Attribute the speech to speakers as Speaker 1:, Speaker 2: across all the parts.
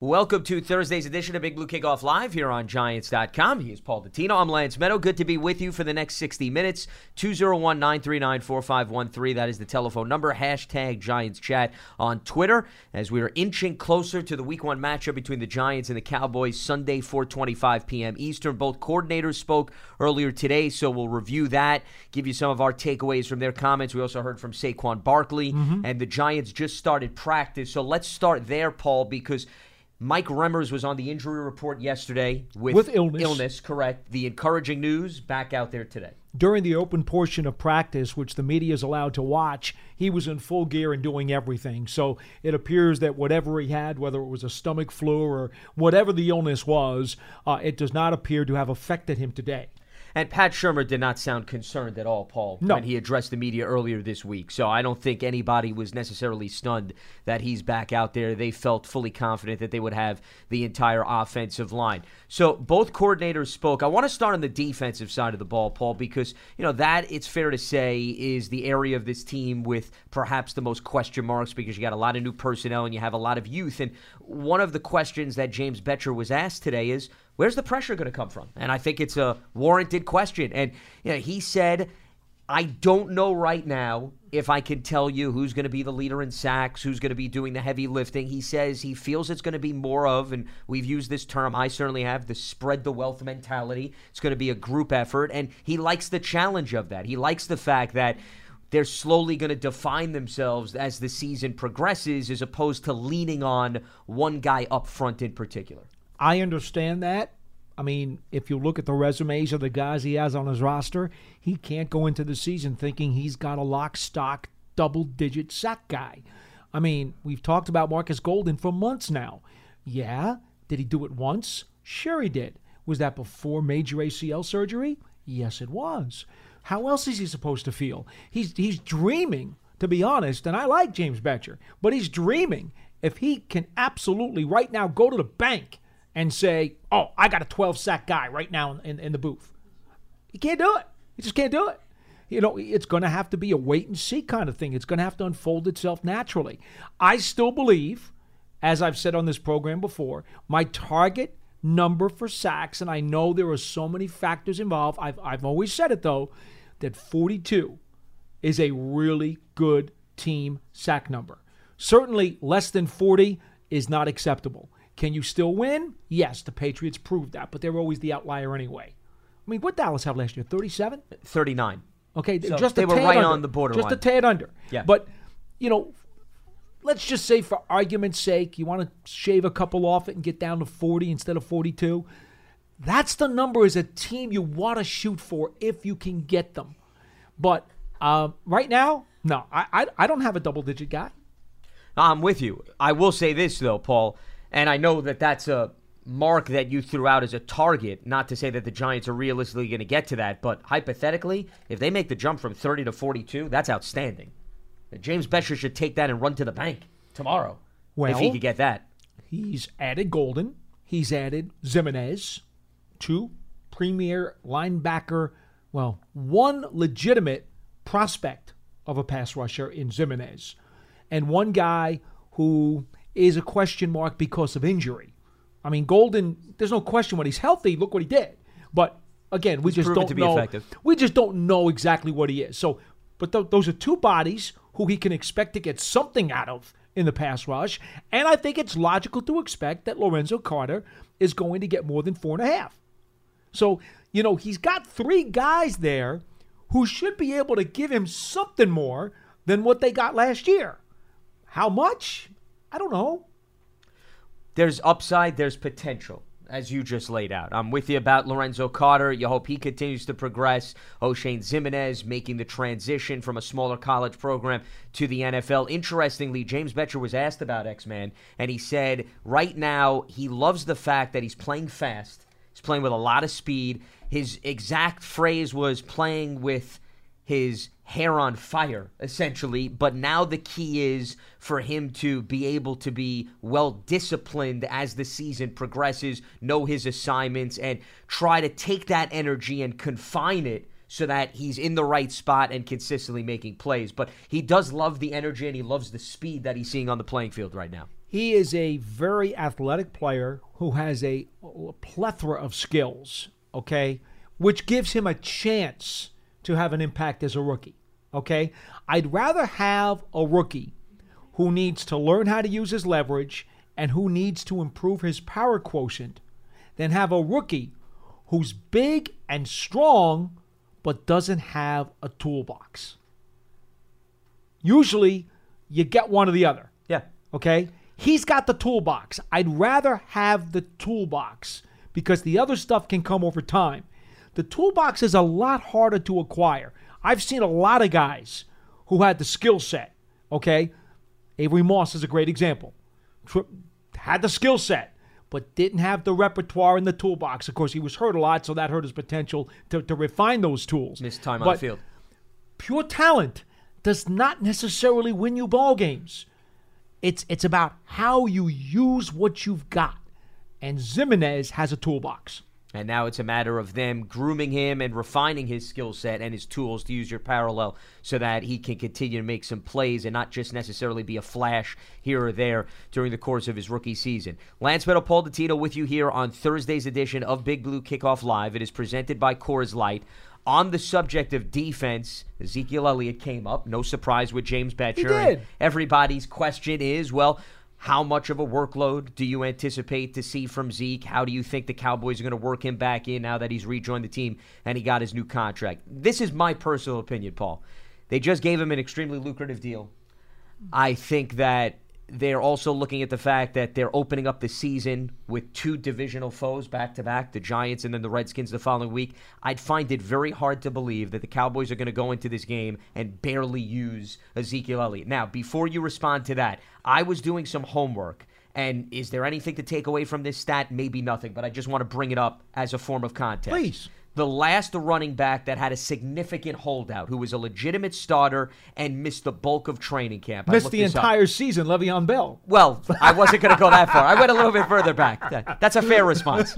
Speaker 1: Welcome to Thursday's edition of Big Blue Kickoff Live here on Giants.com. He is Paul Dottino. I'm Lance Medow. Good to be with you for the next 60 minutes. 201 939 4513. That is the telephone number. Hashtag Giants Chat on Twitter as we are inching closer to the week one matchup between the Giants and the Cowboys Sunday, 425 p.m. Eastern. Both coordinators spoke earlier today, so we'll review that, give you some of our takeaways from their comments. We also heard from Saquon Barkley, mm-hmm. and the Giants just started practice. So let's start there, Paul, because Mike Remmers was on the injury report yesterday with,
Speaker 2: With illness.
Speaker 1: Illness, correct. The encouraging news back out there today.
Speaker 2: During the open portion of practice, which the media is allowed to watch, he was in full gear and doing everything. So it appears that whatever he had, whether it was a stomach flu or whatever the illness was, uh, it does not appear to have affected him today.
Speaker 1: And Pat Shurmur did not sound concerned at all, Paul,
Speaker 2: No.
Speaker 1: when he addressed the media earlier this week. So I don't think anybody was necessarily stunned that he's back out there. They felt fully confident that they would have the entire offensive line. So both coordinators spoke. I want to start on the defensive side of the ball, Paul, because you know that it's fair to say is the area of this team with perhaps the most question marks because you got a lot of new personnel and you have a lot of youth. And one of the questions that James Bettcher was asked today is where's the pressure going to come from? And I think it's a warranted question. And you know, he said, I don't know right now if I can tell you who's going to be the leader in sacks, who's going to be doing the heavy lifting. He says he feels it's going to be more of, and we've used this term, I certainly have, the spread the wealth mentality. It's going to be a group effort, and he likes the challenge of that. He likes the fact that they're slowly going to define themselves as the season progresses as opposed to leaning on one guy up front in particular.
Speaker 2: I understand that. I mean, if you look at the resumes of the guys he has on his roster, he can't go into the season thinking he's got a lock stock double digit sack guy. I mean, we've talked about Markus Golden for months now. Yeah, did he do it once? Sure he did. Was that before major ACL surgery? Yes, it was. How else is he supposed to feel? He's he's dreaming, to be honest, and I like James Bettcher, but he's dreaming if he can absolutely right now go to the bank and say, "Oh, I got a 12 sack guy right now in, in, the booth." He can't do it. He just can't do it. You know, it's going to have to be a wait and see kind of thing. It's going to have to unfold itself naturally. I still believe, as I've said on this program before, my target number for sacks, and I know there are so many factors involved. I've, I've always said it though, that 42 is a really good team sack number. Certainly less than 40 is not acceptable. Can you still win? Yes, the Patriots proved that, but they're always the outlier anyway. I mean, what Dallas have last year? 37?
Speaker 1: 39.
Speaker 2: Okay,
Speaker 1: So
Speaker 2: just
Speaker 1: they
Speaker 2: a
Speaker 1: were right
Speaker 2: under.
Speaker 1: on the border.
Speaker 2: Just a tad under.
Speaker 1: Yeah.
Speaker 2: But, you know, let's just say for argument's sake, you want to shave a couple off it and get down to 40 instead of 42. That's the number as a team you want to shoot for if you can get them. But um, right now, no, I, I I don't have a double digit guy.
Speaker 1: I'm with you. I will say this though, Paul, and I know that that's a mark that you threw out as a target. Not to say that the Giants are realistically going to get to that, but hypothetically, if they make the jump from 30 to 42, that's outstanding. James Bettcher should take that and run to the bank tomorrow well, if he could get that.
Speaker 2: He's added Golden. He's added Ximines, two premier linebacker, well, one legitimate prospect of a pass rusher in Ximines, and one guy who is a question mark because of injury. I mean, Golden, there's no question when he's healthy, look what he did. But again, we just don't know.
Speaker 1: effective.
Speaker 2: We just don't know exactly what he is. So, but th- those are two bodies who he can expect to get something out of in the pass rush, and I think it's logical to expect that Lorenzo Carter is going to get more than four and a half. So, you know, he's got three guys there who should be able to give him something more than what they got last year. How much? I don't know.
Speaker 1: There's upside, there's potential, as you just laid out. I'm with you about Lorenzo Carter. You hope he continues to progress. Oshane Ximines making the transition from a smaller college program to the NFL. Interestingly, James Bettcher was asked about X Man, and he said right now he loves the fact that he's playing fast. He's playing with a lot of speed. His exact phrase was playing with his hair on fire, essentially. But now the key is for him to be able to be well disciplined as the season progresses, know his assignments, and try to take that energy and confine it so that he's in the right spot and consistently making plays. But he does love the energy and he loves the speed that he's seeing on the playing field right now.
Speaker 2: He is a very athletic player who has a plethora of skills, okay, which gives him a chance to have an impact as a rookie, okay? I'd rather have a rookie who needs to learn how to use his leverage and who needs to improve his power quotient than have a rookie who's big and strong but doesn't have a toolbox. Usually, you get one or the other.
Speaker 1: Yeah.
Speaker 2: Okay? He's got the toolbox. I'd rather have the toolbox because the other stuff can come over time. The toolbox is a lot harder to acquire. I've seen a lot of guys who had the skill set. Okay? Avery Moss is a great example. Had the skill set, but didn't have the repertoire in the toolbox. Of course, he was hurt a lot, so that hurt his potential to, to refine those tools.
Speaker 1: Missed time
Speaker 2: but
Speaker 1: on the field.
Speaker 2: Pure talent does not necessarily win you ball games. It's it's about how you use what you've got. And Ximines has a toolbox.
Speaker 1: And now it's a matter of them grooming him and refining his skill set and his tools to use your parallel so that he can continue to make some plays and not just necessarily be a flash here or there during the course of his rookie season. Lance Medow, Paul Dottino with you here on Thursday's edition of Big Blue Kickoff Live. It is presented by Coors Light. On the subject of defense, Ezekiel Elliott came up. No surprise with James Bettcher.
Speaker 2: He did.
Speaker 1: Everybody's question is, well, how much of a workload do you anticipate to see from Zeke? How do you think the Cowboys are going to work him back in now that he's rejoined the team and he got his new contract? This is my personal opinion, Paul. They just gave him an extremely lucrative deal. I think that they're also looking at the fact that they're opening up the season with two divisional foes back to back, the Giants and then the Redskins the following week. I'd find it very hard to believe that the Cowboys are going to go into this game and barely use Ezekiel Elliott. Now, before you respond to that, I was doing some homework. And is there anything to take away from this stat? Maybe nothing, but I just want to bring it up as a form of context.
Speaker 2: Please
Speaker 1: the last running back that had a significant holdout, who was a legitimate starter and missed the bulk of training camp.
Speaker 2: Missed the entire up. season, Le'Veon Bell.
Speaker 1: Well, I wasn't going to go that far. I went a little bit further back. That's a fair response.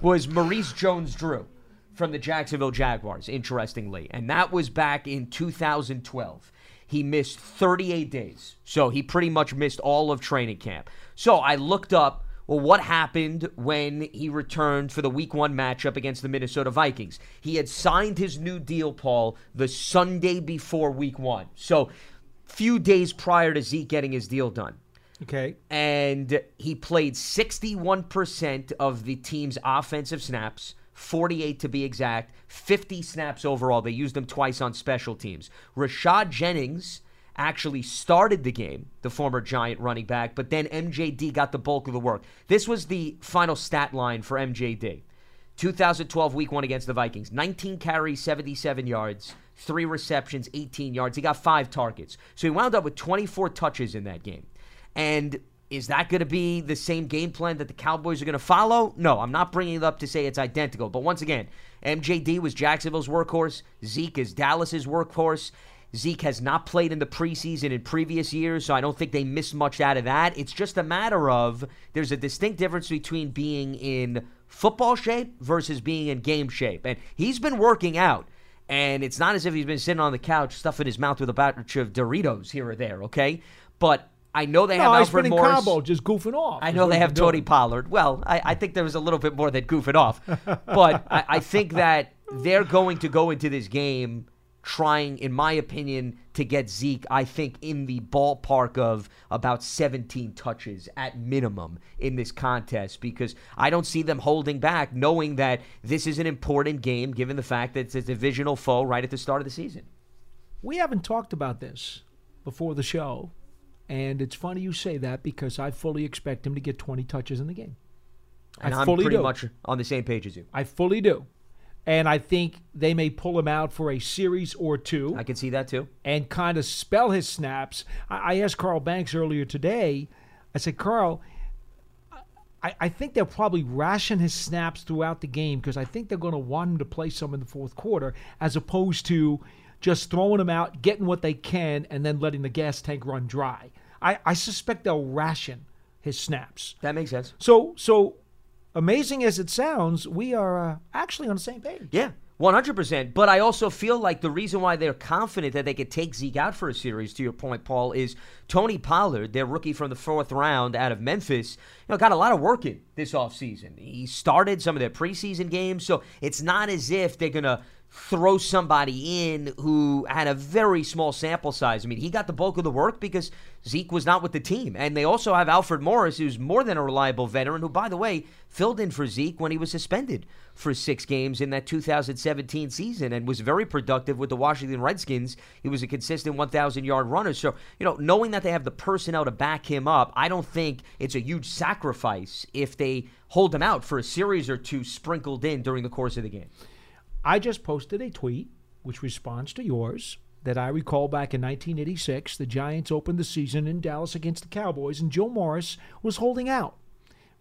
Speaker 1: Was Maurice Jones-Drew from the Jacksonville Jaguars, interestingly. And that was back in 2012. He missed 38 days. So he pretty much missed all of training camp. So I looked up well, what happened when he returned for the week one matchup against the Minnesota Vikings? He had signed his new deal, Paul, the Sunday before week one. So, few days prior to Zeke getting his deal done.
Speaker 2: Okay.
Speaker 1: And he played 61% of the team's offensive snaps, 48 to be exact, 50 snaps overall. They used him twice on special teams. Rashad Jennings actually started the game, the former Giant running back, but then MJD got the bulk of the work. This was the final stat line for MJD. 2012 week one against the Vikings 19 carries, 77 yards, three receptions, 18 yards. He got five targets. So he wound up with 24 touches in that game. And is that going to be the same game plan that the Cowboys are going to follow? No, I'm not bringing it up to say it's identical. But once again, MJD was Jacksonville's workhorse. Zeke is Dallas's workhorse. Zeke has not played in the preseason in previous years, so I don't think they missed much out of that. It's just a matter of there's a distinct difference between being in football shape versus being in game shape. And he's been working out. And it's not as if he's been sitting on the couch stuffing his mouth with a batch of Doritos here or there, okay? But I know they
Speaker 2: no,
Speaker 1: have Alfred
Speaker 2: Morris. Cabo, just goofing off.
Speaker 1: I know they have Tony Pollard. Well, I, I, think there was a little bit more than goofing off. but I, I think that they're going to go into this game trying, in my opinion, to get Zeke, I think, in the ballpark of about 17 touches at minimum in this contest because I don't see them holding back, knowing that this is an important game given the fact that it's a divisional foe right at the start of the season.
Speaker 2: We haven't talked about this before the show, and it's funny you say that because I fully expect him to get 20 touches in the game.
Speaker 1: And
Speaker 2: I
Speaker 1: am
Speaker 2: fully
Speaker 1: pretty
Speaker 2: do.
Speaker 1: much on the same page as you.
Speaker 2: I fully do. And I think they may pull him out for a series or two.
Speaker 1: I can see that too.
Speaker 2: And kind of spell his snaps. I, I asked Carl Banks earlier today, I said, Carl, I, I think they'll probably ration his snaps throughout the game because I think they're going to want him to play some in the fourth quarter as opposed to just throwing him out, getting what they can, and then letting the gas tank run dry. I, I suspect they'll ration his snaps.
Speaker 1: That makes sense.
Speaker 2: So so amazing as it sounds, we are uh, actually on the same page.
Speaker 1: Yeah. 100%. But I also feel like the reason why they're confident that they could take Zeke out for a series, to your point, Paul, is Tony Pollard, their rookie from the fourth round out of Memphis, you know, got a lot of work in this offseason. He started some of their preseason games, so it's not as if they're going to throw somebody in who had a very small sample size. I mean, he got the bulk of the work because Zeke was not with the team. And they also have Alfred Morris, who's more than a reliable veteran, who, by the way, filled in for Zeke when he was suspended for six games in that 2017 season and was very productive with the Washington Redskins. He was a consistent 1,000 yard runner. So, you know, knowing that they have the personnel to back him up, I don't think it's a huge sacrifice if they hold him out for a series or two sprinkled in during the course of the game.
Speaker 2: I just posted a tweet which responds to yours that I recall back in 1986. The Giants opened the season in Dallas against the Cowboys, and Joe Morris was holding out,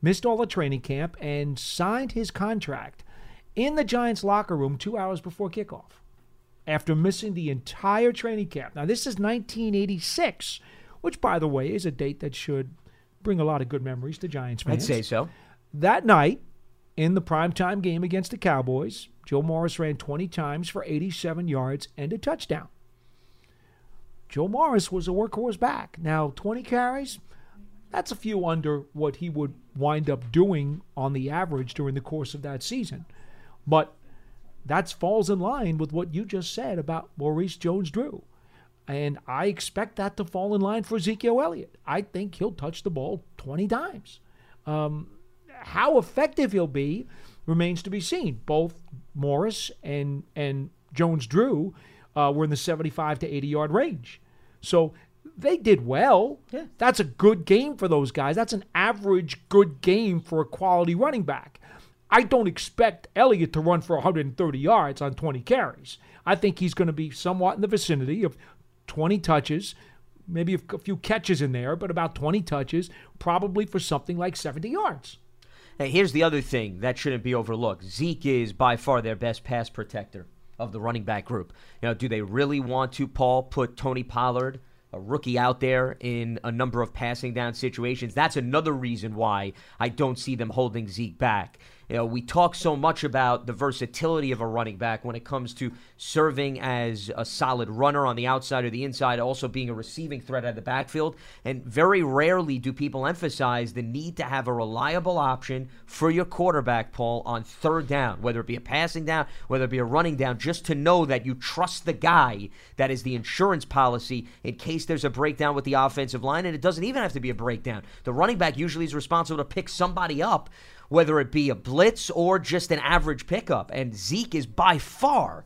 Speaker 2: missed all the training camp, and signed his contract in the Giants locker room two hours before kickoff after missing the entire training camp. Now, this is 1986, which, by the way, is a date that should bring a lot of good memories to Giants fans.
Speaker 1: I'd say so.
Speaker 2: That night, in the primetime game against the Cowboys, Joe Morris ran 20 times for 87 yards and a touchdown. Joe Morris was a workhorse back. Now, 20 carries, that's a few under what he would wind up doing on the average during the course of that season. But that falls in line with what you just said about Maurice Jones Drew. And I expect that to fall in line for Ezekiel Elliott. I think he'll touch the ball 20 times. Um, how effective he'll be remains to be seen. Both Morris and and Jones Drew uh, were in the 75 to 80 yard range. So they did well.
Speaker 1: Yeah.
Speaker 2: That's a good game for those guys. That's an average good game for a quality running back. I don't expect Elliott to run for 130 yards on 20 carries. I think he's going to be somewhat in the vicinity of 20 touches, maybe a few catches in there, but about 20 touches, probably for something like 70 yards.
Speaker 1: Hey, here's the other thing that shouldn't be overlooked. Zeke is by far their best pass protector of the running back group. You know, do they really want to, Paul, put Tony Pollard, a rookie, out there in a number of passing down situations? That's another reason why I don't see them holding Zeke back. You know, we talk so much about the versatility of a running back when it comes to serving as a solid runner on the outside or the inside, also being a receiving threat at the backfield. And very rarely do people emphasize the need to have a reliable option for your quarterback, Paul, on third down, whether it be a passing down, whether it be a running down, just to know that you trust the guy that is the insurance policy in case there's a breakdown with the offensive line. And it doesn't even have to be a breakdown. The running back usually is responsible to pick somebody up whether it be a blitz or just an average pickup. And Zeke is by far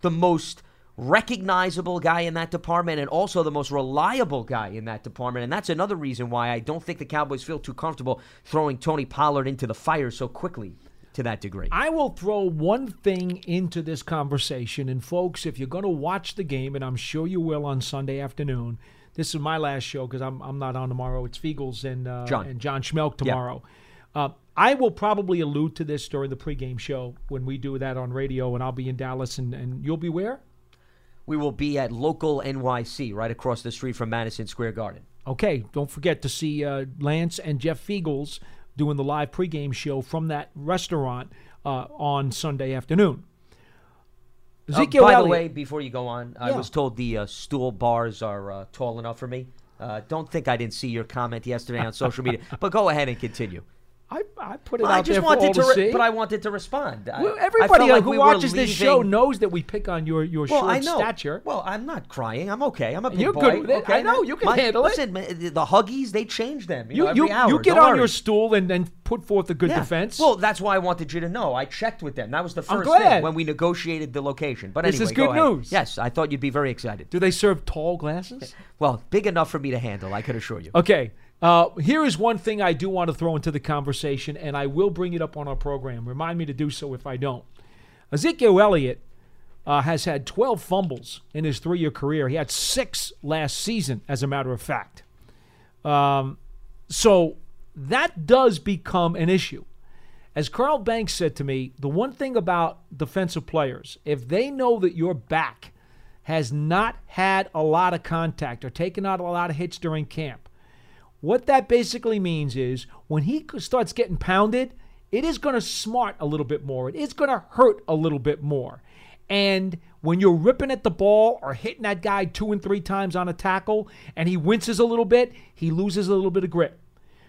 Speaker 1: the most recognizable guy in that department and also the most reliable guy in that department. And that's another reason why I don't think the Cowboys feel too comfortable throwing Tony Pollard into the fire so quickly to that degree.
Speaker 2: I will throw one thing into this conversation. And folks, if you're going to watch the game, and I'm sure you will on Sunday afternoon, this is my last show because I'm, I'm not on tomorrow. It's Feagles and, uh,
Speaker 1: John.
Speaker 2: and John Schmelk tomorrow. Uh, I will probably allude to this during the pregame show when we do that on radio, and I'll be in Dallas, and, and you'll be where?
Speaker 1: We will be at local NYC, right across the street from Madison Square Garden.
Speaker 2: Okay, don't forget to see uh, Lance and Jeff Feagles doing the live pregame show from that restaurant uh, on Sunday afternoon.
Speaker 1: Ezekiel uh, by Elliott. the way, before you go on,
Speaker 2: yeah.
Speaker 1: I was told the uh, stool bars are uh, tall enough for me. Uh, don't think I didn't see your comment yesterday on social media, but go ahead and continue.
Speaker 2: I, I put it
Speaker 1: well,
Speaker 2: out
Speaker 1: I just
Speaker 2: there for
Speaker 1: wanted to, re-
Speaker 2: see.
Speaker 1: but I wanted to respond. I,
Speaker 2: well, everybody
Speaker 1: like
Speaker 2: who
Speaker 1: we
Speaker 2: watches this show knows that we pick on your your
Speaker 1: well,
Speaker 2: short
Speaker 1: I know.
Speaker 2: stature.
Speaker 1: Well, I'm not crying. I'm okay. I'm a big
Speaker 2: You're
Speaker 1: boy.
Speaker 2: good with it.
Speaker 1: Okay,
Speaker 2: I know. You can
Speaker 1: My,
Speaker 2: handle
Speaker 1: listen, it. Listen, the Huggies they change them. You,
Speaker 2: you
Speaker 1: know, every
Speaker 2: you,
Speaker 1: hour.
Speaker 2: you get on
Speaker 1: worry.
Speaker 2: your stool and then put forth a good
Speaker 1: yeah.
Speaker 2: defense.
Speaker 1: Well, that's why I wanted you to know. I checked with them. That was the first thing when we negotiated the location. But
Speaker 2: This is good
Speaker 1: go
Speaker 2: news.
Speaker 1: Yes, I thought you'd be very excited.
Speaker 2: do they serve tall glasses?
Speaker 1: Well, big enough for me to handle. I could assure you.
Speaker 2: Okay. Uh, here is one thing I do want to throw into the conversation, and I will bring it up on our program. Remind me to do so if I don't. Ezekiel Elliott uh, has had 12 fumbles in his three year career. He had six last season, as a matter of fact. Um, so that does become an issue. As Carl Banks said to me, the one thing about defensive players, if they know that your back has not had a lot of contact or taken out a lot of hits during camp, what that basically means is when he starts getting pounded, it is going to smart a little bit more. It is going to hurt a little bit more. And when you're ripping at the ball or hitting that guy two and three times on a tackle and he winces a little bit, he loses a little bit of grip.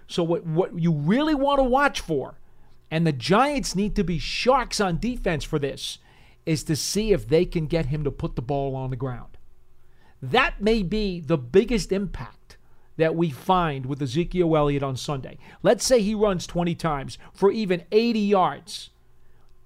Speaker 2: So, what, what you really want to watch for, and the Giants need to be sharks on defense for this, is to see if they can get him to put the ball on the ground. That may be the biggest impact that we find with Ezekiel Elliott on Sunday. Let's say he runs 20 times for even 80 yards.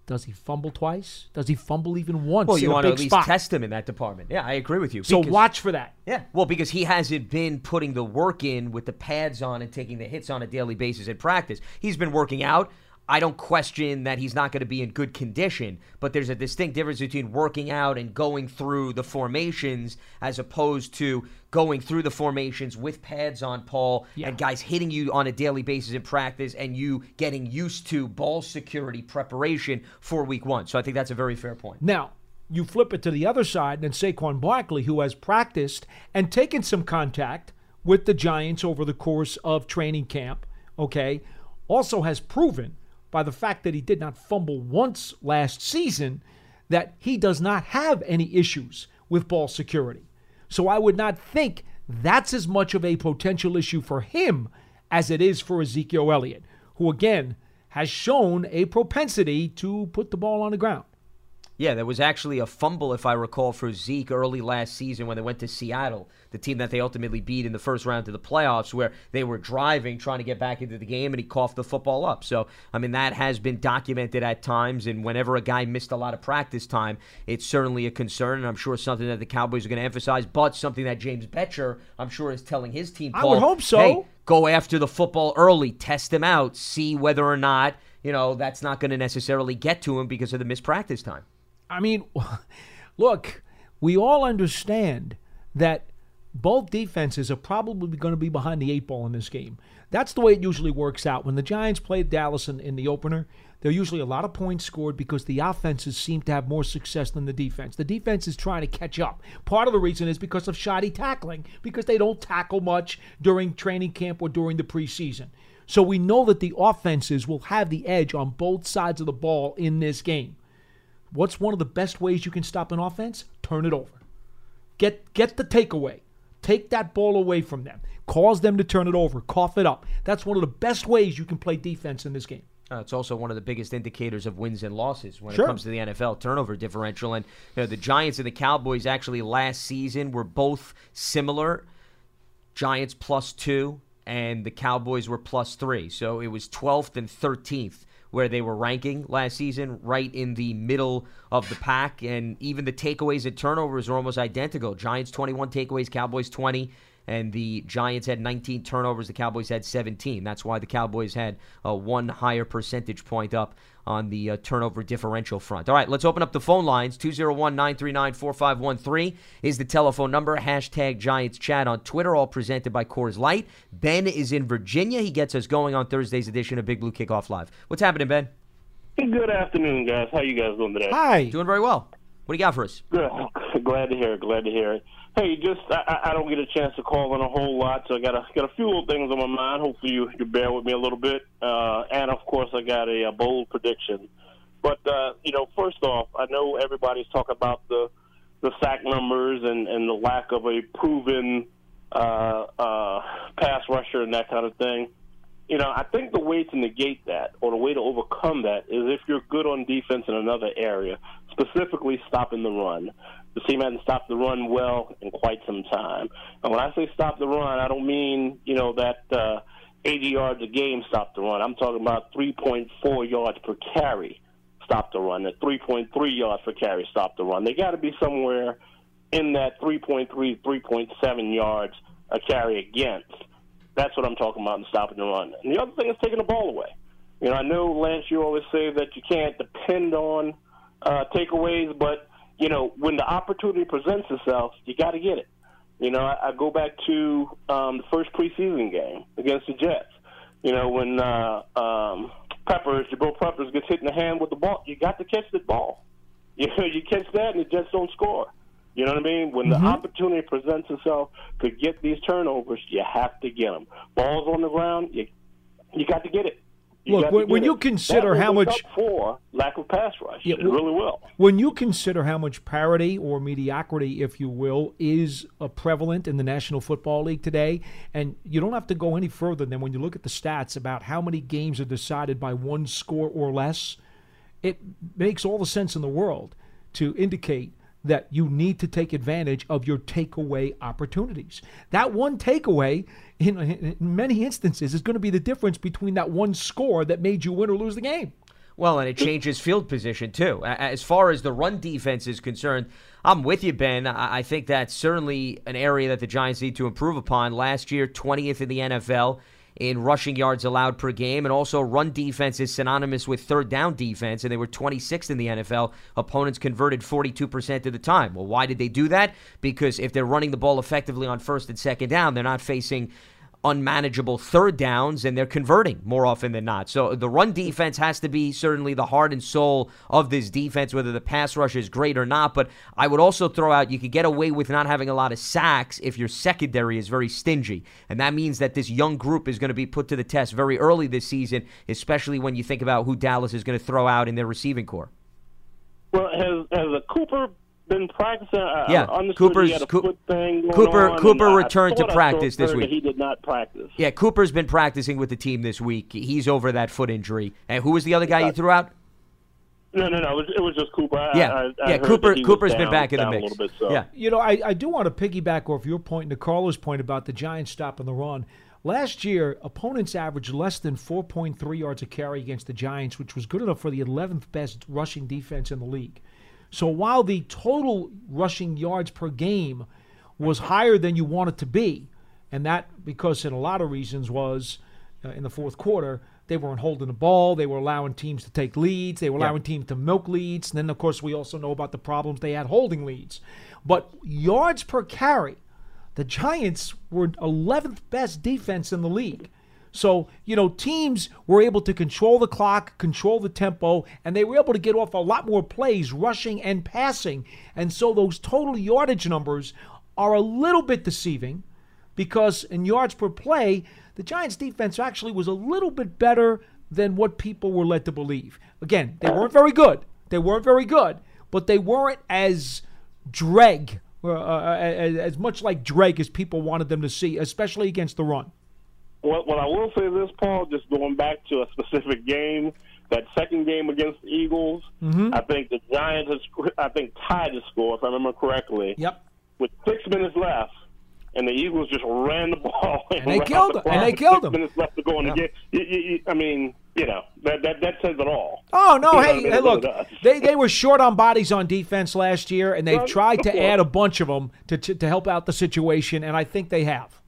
Speaker 2: Does he fumble twice? Does he fumble even once?
Speaker 1: Well, you want to at least
Speaker 2: spot?
Speaker 1: test him in that department. Yeah, I agree with you.
Speaker 2: So
Speaker 1: because-
Speaker 2: watch for that.
Speaker 1: Yeah, well, because he hasn't been putting the work in with the pads on and taking the hits on a daily basis in practice. He's been working out. I don't question that he's not going to be in good condition, but there's a distinct difference between working out and going through the formations as opposed to going through the formations with pads on, Paul,
Speaker 2: Yeah.
Speaker 1: and guys hitting you on a daily basis in practice and you getting used to ball security preparation for week one. So I think that's a very fair point.
Speaker 2: Now, you flip it to the other side, and Saquon Barkley, who has practiced and taken some contact with the Giants over the course of training camp, okay, also has proven by the fact that he did not fumble once last season that he does not have any issues with ball security. So I would not think that's as much of a potential issue for him as it is for Ezekiel Elliott, who again has shown a propensity to put the ball on the ground.
Speaker 1: Yeah, there was actually a fumble, if I recall, for Zeke early last season when they went to Seattle, the team that they ultimately beat in the first round to the playoffs, where they were driving, trying to get back into the game, and he coughed the football up. So, I mean, that has been documented at times, and whenever a guy missed a lot of practice time, it's certainly a concern, and I'm sure something that the Cowboys are going to emphasize, but something that James Bettcher, I'm sure, is telling his team,
Speaker 2: I would hope so.
Speaker 1: Hey, go after the football early, test him out, see whether or not, you know, that's not going to necessarily get to him because of the missed practice time.
Speaker 2: I mean, look, we all understand that both defenses are probably going to be behind the eight ball in this game. That's the way it usually works out. When the Giants played Dallas in, in the opener, there are usually a lot of points scored because the offenses seem to have more success than the defense. The defense is trying to catch up. Part of the reason is because of shoddy tackling, because they don't tackle much during training camp or during the preseason. So we know that the offenses will have the edge on both sides of the ball in this game. What's one of the best ways you can stop an offense? Turn it over. Get get the takeaway. Take that ball away from them. Cause them to turn it over. Cough it up. That's one of the best ways you can play defense in this game.
Speaker 1: Uh, it's also one of the biggest indicators of wins and losses when
Speaker 2: Sure.
Speaker 1: it comes to the NFL turnover differential. And you know, the Giants and the Cowboys actually last season were both similar. Giants plus two, and the Cowboys were plus three. So it was 12th and 13th where they were ranking last season, right in the middle of the pack. And even the takeaways and turnovers are almost identical. Giants 21 takeaways, Cowboys 20 and the Giants had 19 turnovers. The Cowboys had 17. That's why the Cowboys had uh, one higher percentage point up on the uh, turnover differential front. All right, let's open up the phone lines. 201 939 4513 is the telephone number. Hashtag Giants Chat on Twitter, all presented by Coors Light. Ben is in Virginia. He gets us going on Thursday's edition of Big Blue Kickoff Live. What's happening, Ben?
Speaker 3: Good afternoon, guys. How you guys doing today?
Speaker 2: Hi.
Speaker 1: Doing very well. What do you got for us?
Speaker 3: Good. Glad to hear it. Glad to hear it. Hey, just I, I- don't get a chance to call in a whole lot, so I got a got a few little things on my mind. Hopefully, you you bear with me a little bit. Uh, and of course, I got a, a bold prediction. But uh, you know, first off, I know everybody's talking about the the sack numbers and and the lack of a proven uh, uh, pass rusher and that kind of thing. You know, I think the way to negate that or the way to overcome that is if you're good on defense in another area, specifically stopping the run. The team hasn't stopped the run well in quite some time. And when I say stop the run, I don't mean, you know, that uh, 80 yards a game stop the run. I'm talking about 3.4 yards per carry stop the run, at 3.3 yards per carry stop the run. They got to be somewhere in that 3.3, 3.7 yards a carry against. That's what I'm talking about in stopping the run. And the other thing is taking the ball away. You know, I know Lance, you always say that you can't depend on uh, takeaways, but you know, when the opportunity presents itself, you got to get it. You know, I, I go back to um, the first preseason game against the Jets. You know, when uh, um, Peppers, Jabril Peppers gets hit in the hand with the ball, you got to catch the ball. You know, you catch that and the Jets don't score. You know what I mean? When the opportunity presents itself to get these turnovers, you have to get them. Balls on the ground, you you got to get it. You
Speaker 2: Look, when- you
Speaker 3: it.
Speaker 2: consider how much-
Speaker 3: for lack of pass rush,
Speaker 2: Yeah,
Speaker 3: it
Speaker 2: well-
Speaker 3: really will.
Speaker 2: When you consider how much parity or mediocrity, if you will, is prevalent in the National Football League today, and you don't have to go any further than when you look at the stats about how many games are decided by one score or less, it makes all the sense in the world to indicate that you need to take advantage of your takeaway opportunities. That one takeaway, in, in many instances, is going to be the difference between that one score that made you win or lose the game.
Speaker 1: Well, and it changes field position too. As far as the run defense is concerned, I'm with you, Ben. I I think that's certainly an area that the Giants need to improve upon. Last year, 20th in the NFL in rushing yards allowed per game, and also run defense is synonymous with third down defense, and they were 26th in the NFL. Opponents converted 42% of the time. Well, why did they do that? Because if they're running the ball effectively on first and second down, they're not facing unmanageable third downs and they're converting more often than not. So the run defense has to be certainly the heart and soul of this defense, whether the pass rush is great or not. But I would also throw out you could get away with not having a lot of sacks if your secondary is very stingy. And that means that this young group is going to be put to the test very early this season, especially when you think about who Dallas is going to throw out in their receiving corps.
Speaker 3: Well, has has a Cooper been practicing? I,
Speaker 1: Yeah,
Speaker 3: I understood
Speaker 1: Cooper's-
Speaker 3: he had a
Speaker 1: Coo-
Speaker 3: foot thing going
Speaker 1: Cooper-
Speaker 3: on,
Speaker 1: Cooper returned to
Speaker 3: thought I saw
Speaker 1: practice this week.
Speaker 3: He did not practice.
Speaker 1: Yeah, Cooper's been practicing with the team this week. He's over that foot injury. And who was the other guy you threw out?
Speaker 3: No, no, no. It was, it was just Cooper. I-
Speaker 1: Yeah,
Speaker 3: I, I
Speaker 1: yeah. Cooper
Speaker 3: that he was
Speaker 1: Cooper's been back in the
Speaker 3: down a
Speaker 1: mix.
Speaker 3: bit, so.
Speaker 1: Yeah,
Speaker 2: You know, I, I do want to piggyback off your point and Carlos' point about the Giants stopping the run. Last year, opponents averaged less than 4.3 yards a carry against the Giants, which was good enough for the 11th best rushing defense in the league. So while the total rushing yards per game was higher than you want it to be, and that because in a lot of reasons was uh, in the fourth quarter they weren't holding the ball, they were allowing teams to take leads, they were
Speaker 1: Yeah.
Speaker 2: allowing teams to milk leads, and then of course we also know about the problems they had holding leads. But yards per carry, the Giants were 11th best defense in the league. So, you know, teams were able to control the clock, control the tempo, and they were able to get off a lot more plays, rushing and passing. And so those total yardage numbers are a little bit deceiving because in yards per play, the Giants defense actually was a little bit better than what people were led to believe. Again, they weren't very good. They weren't very good, but they weren't as dreg, uh, uh, as, as much like dreg as people wanted them to see, especially against the run.
Speaker 3: Well, well, I will say this, Paul. Just going back to a specific game, that second game against the Eagles,
Speaker 2: Mm-hmm.
Speaker 3: I think the Giants, has, I think, tied the score if I remember correctly.
Speaker 2: Yep.
Speaker 3: With six minutes left, and the Eagles just ran the ball
Speaker 2: And they killed
Speaker 3: the
Speaker 2: them, and they killed
Speaker 3: six
Speaker 2: them.
Speaker 3: Minutes left to go in the game. You, you, you, I mean, you know that that that says it all.
Speaker 2: Oh no!
Speaker 3: You know I
Speaker 2: Hey,
Speaker 3: mean?
Speaker 2: hey, look, they they were short on bodies on defense last year, and they've tried to add a bunch of them to, to to help out the situation, and I think they have.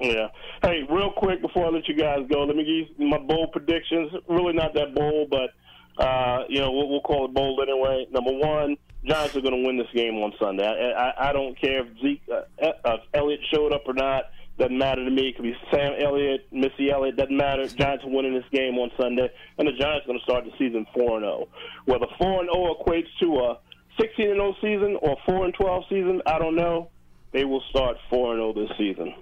Speaker 3: Yeah. Hey, real quick before I let you guys go, let me give you my bold predictions. Really not that bold, but uh, you know we'll, we'll call it bold anyway. Number one, Giants are going to win this game on Sunday. I, I, I don't care if Zeke, uh, uh, if Elliott showed up or not. Doesn't matter to me. It could be Sam Elliott, Missy Elliott. Doesn't matter. Giants are winning this game on Sunday, and the Giants are going to start the season four and zero. Whether four and zero equates to a sixteen and zero season or four and twelve season, I don't know. They will start four and zero this season.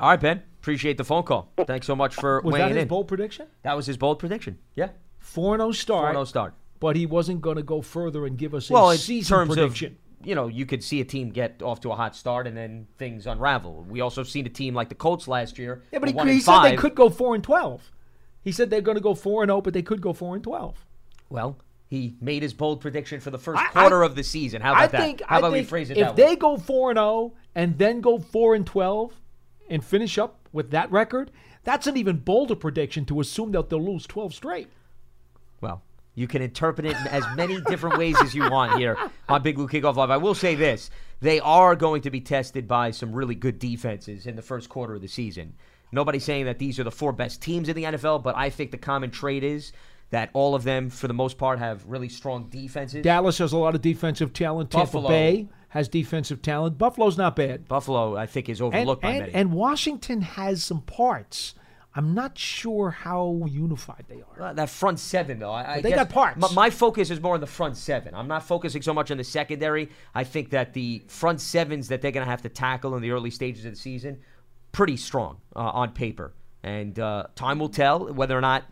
Speaker 1: All right, Ben. Appreciate the phone call. Thanks so much for
Speaker 2: Was
Speaker 1: weighing
Speaker 2: that his
Speaker 1: in.
Speaker 2: bold prediction?
Speaker 1: that was his bold prediction. Yeah.
Speaker 2: Four and zero start.
Speaker 1: 4-0 start.
Speaker 2: But he wasn't going to go further and give us a
Speaker 1: Well,
Speaker 2: season
Speaker 1: terms
Speaker 2: prediction.
Speaker 1: of you know, you could see a team get off to a hot start and then things unravel. We also seen a team like the Colts last year.
Speaker 2: yeah, but he, he said they could go four and twelve. He said they're going to go four and zero, but they could go four and twelve.
Speaker 1: Well, he made his bold prediction for the first
Speaker 2: I-
Speaker 1: quarter
Speaker 2: I-
Speaker 1: of the season. How about
Speaker 2: I
Speaker 1: that?
Speaker 2: think.
Speaker 1: How
Speaker 2: I
Speaker 1: about
Speaker 2: think
Speaker 1: we phrase it
Speaker 2: if
Speaker 1: that
Speaker 2: they go four and zero and then go four and twelve and finish up with that record, that's an even bolder prediction to assume that they'll lose twelve straight.
Speaker 1: Well, you can interpret it in as many different ways as you want here on Big Blue Kickoff Live. I will say this: they are going to be tested by some really good defenses in the first quarter of the season. Nobody's saying that these are the four best teams in the NFL, but I think the common trait is that all of them, for the most part, have really strong defenses.
Speaker 2: Dallas has a lot of defensive talent. Tampa
Speaker 1: Buffalo.
Speaker 2: Bay has defensive talent. Buffalo's not bad.
Speaker 1: Buffalo, I think, is
Speaker 2: And,
Speaker 1: overlooked by
Speaker 2: and,
Speaker 1: many.
Speaker 2: and Washington has some parts. I'm not sure how unified they are.
Speaker 1: That front seven, though, I, I
Speaker 2: they got parts.
Speaker 1: My, my focus is more on the front seven. I'm not focusing so much on the secondary. I think that the front sevens that they're going to have to tackle in the early stages of the season, pretty strong uh, on paper, and uh, time will tell whether or not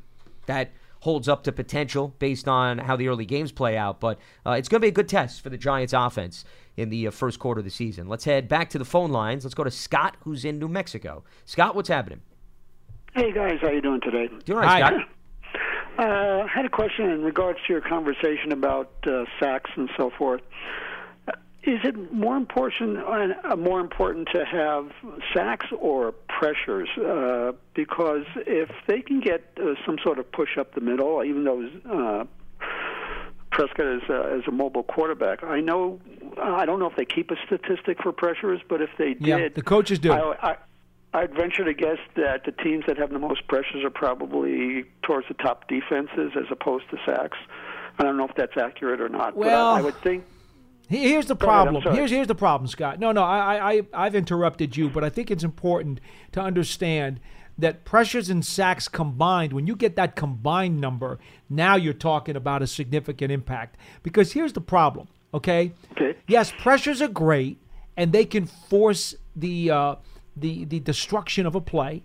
Speaker 1: that holds up to potential based on how the early games play out. But uh, it's going to be a good test for the Giants offense in the uh, first quarter of the season. Let's head back to the phone lines. Let's go to Scott, who's in New Mexico. Scott, what's happening?
Speaker 4: Hey guys, how you doing today?
Speaker 1: Doing all right,
Speaker 2: Hi.
Speaker 1: Scott.
Speaker 4: Uh, I had a question in regards to your conversation about uh, sacks and so forth. Is it more important, uh, more important to have sacks or pressures? Uh, because if they can get uh, some sort of push up the middle, even though uh, Prescott is uh, is a mobile quarterback, I know I don't know if they keep a statistic for pressures, but if they
Speaker 2: Yeah,
Speaker 4: did,
Speaker 2: the coaches do.
Speaker 4: I, I, I'd venture to guess that the teams that have the most pressures are probably towards the top defenses as opposed to sacks. I don't know if that's accurate or not,
Speaker 2: Well-
Speaker 4: but I, I would think.
Speaker 2: He- Here's the problem.
Speaker 4: sorry.
Speaker 2: here's here's the problem, Scott. No, no, I, I, I- I've interrupted you, but I think it's important to understand that pressures and sacks combined, when you get that combined number, now you're talking about a significant impact. Because here's the problem, okay?
Speaker 4: Okay.
Speaker 2: Yes, pressures are great, and they can force the uh, the the destruction of a play.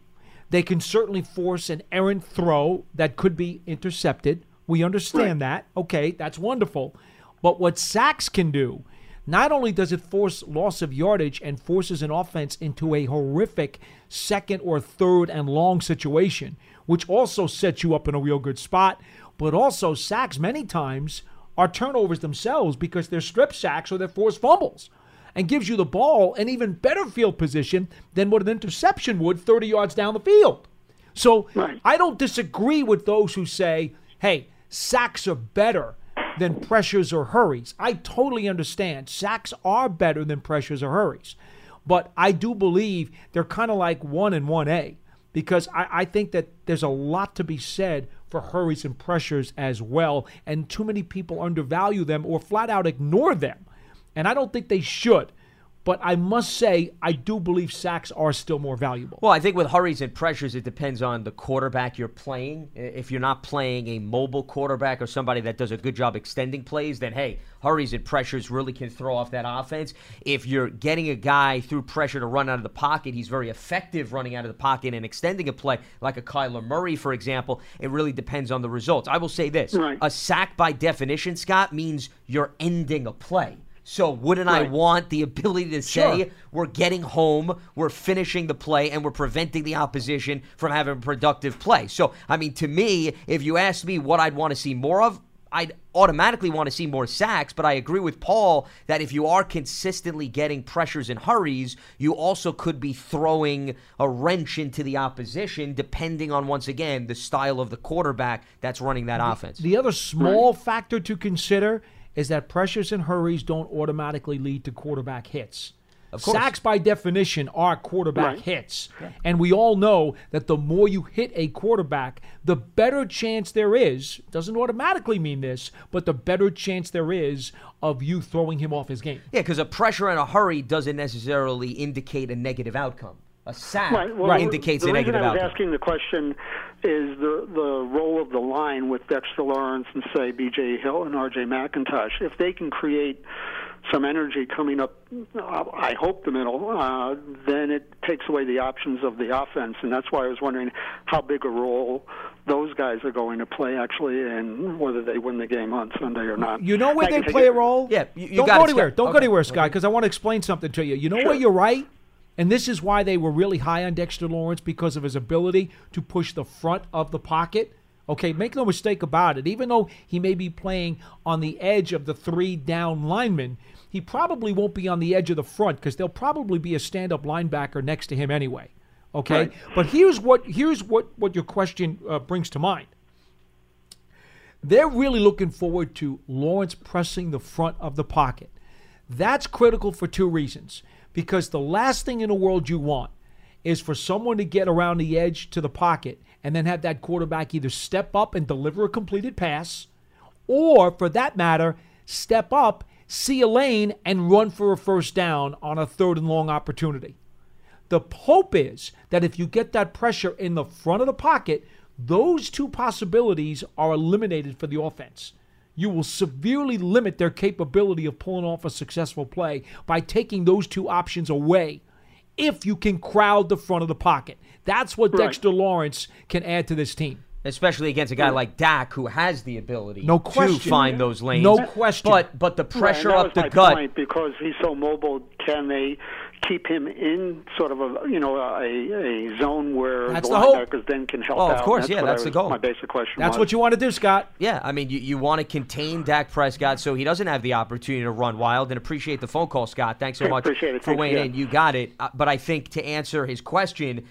Speaker 2: They can certainly force an errant throw that could be intercepted. We understand that. Okay, that's wonderful. But what sacks can do, not only does it force loss of yardage and forces an offense into a horrific second or third and long situation, which also sets you up in a real good spot, but also sacks many times are turnovers themselves because they're strip sacks or they're forced fumbles and gives you the ball an even better field position than what an interception would 30 yards down the field. So
Speaker 4: Right.
Speaker 2: I don't disagree with those who say, hey, sacks are better than pressures or hurries. I totally understand. Sacks are better than pressures or hurries. But I do believe they're kind of like 1 and 1A because I, I think that there's a lot to be said for hurries and pressures as well. And too many people undervalue them or flat out ignore them. And I don't think they should. But I must say, I do believe sacks are still more valuable.
Speaker 1: Well, I think with hurries and pressures, it depends on the quarterback you're playing. If you're not playing a mobile quarterback or somebody that does a good job extending plays, then hey, hurries and pressures really can throw off that offense. If you're getting a guy through pressure to run out of the pocket, he's very effective running out of the pocket and extending a play, like a Kyler Murray, for example. It really depends on the results. I will say this
Speaker 4: Right.
Speaker 1: a sack by definition, Scott, means you're ending a play. So wouldn't I want the ability to say
Speaker 2: Sure.
Speaker 1: we're getting home, we're finishing the play, and we're preventing the opposition from having a productive play. So, I mean, to me, if you ask me what I'd want to see more of, I'd automatically want to see more sacks, but I agree with Paul that if you are consistently getting pressures and hurries, you also could be throwing a wrench into the opposition, depending on, once again, the style of the quarterback that's running that offense.
Speaker 2: The other small factor to consider is that pressures and hurries don't automatically lead to quarterback hits. Sacks, by definition, are quarterback
Speaker 4: Right.
Speaker 2: hits. And we all know that the more you hit a quarterback, the better chance there is, doesn't automatically mean this, but the better chance there is of you throwing him off his game.
Speaker 1: Yeah, because a pressure and a hurry doesn't necessarily indicate a negative outcome. A sack
Speaker 4: Right. Well,
Speaker 1: indicates
Speaker 4: the
Speaker 1: a
Speaker 4: reason
Speaker 1: negative
Speaker 4: I was
Speaker 1: outcome.
Speaker 4: asking the question is the the role of the line with Dexter Lawrence and say B.J. Hill and R.J. McIntosh. If they can create some energy coming up, uh, I hope the middle, uh, then it takes away the options of the offense, and that's why I was wondering how big a role those guys are going to play actually, and whether they win the game on Sunday or not.
Speaker 2: You know where they play
Speaker 4: it-
Speaker 2: a role?
Speaker 1: Yeah, you- you
Speaker 2: don't
Speaker 1: got
Speaker 2: go
Speaker 1: it,
Speaker 2: anywhere. Don't
Speaker 1: Okay,
Speaker 2: go anywhere, Scott, because I want to explain something to you. You know where you're right? And this is why they were really high on Dexter Lawrence because of his ability to push the front of the pocket. Okay, make no mistake about it. Even though he may be playing on the edge of the three down linemen, he probably won't be on the edge of the front because there'll probably be a stand up linebacker next to him anyway. Okay,
Speaker 4: Right.
Speaker 2: but here's what here's what what your question uh, brings to mind they're really looking forward to Lawrence pressing the front of the pocket. That's critical for two reasons. Because the last thing in the world you want is for someone to get around the edge to the pocket and then have that quarterback either step up and deliver a completed pass, or for that matter, step up, see a lane, and run for a first down on a third and long opportunity. The hope is that if you get that pressure in the front of the pocket, those two possibilities are eliminated for the offense. You will severely limit their capability of pulling off a successful play by taking those two options away if you can crowd the front of the pocket. That's what
Speaker 4: Right.
Speaker 2: Dexter Lawrence can add to this team.
Speaker 1: especially against a guy like Dak who has the ability
Speaker 2: No
Speaker 1: to
Speaker 2: question.
Speaker 1: find those lanes.
Speaker 2: No question.
Speaker 1: But but the pressure
Speaker 4: right,
Speaker 1: up the gut.
Speaker 4: point because he's so mobile. Can they keep him in sort of a you know a, a zone where
Speaker 2: That's
Speaker 4: the
Speaker 2: the hope.
Speaker 4: linebackers then can help
Speaker 1: Oh,
Speaker 4: out?
Speaker 1: of course,
Speaker 4: that's
Speaker 1: yeah,
Speaker 4: what I
Speaker 1: that's the
Speaker 4: was-
Speaker 1: goal.
Speaker 4: My basic question.
Speaker 2: That's
Speaker 4: was.
Speaker 2: what you want to do, Scott.
Speaker 1: Yeah, I mean, you, you want to contain Dak Prescott so he doesn't have the opportunity to run wild. And appreciate the phone call, Scott. Thanks so much
Speaker 4: appreciate it.
Speaker 1: for
Speaker 4: Thanks,
Speaker 1: weighing
Speaker 4: yeah.
Speaker 1: in. You got it. Uh, but I think to answer his question,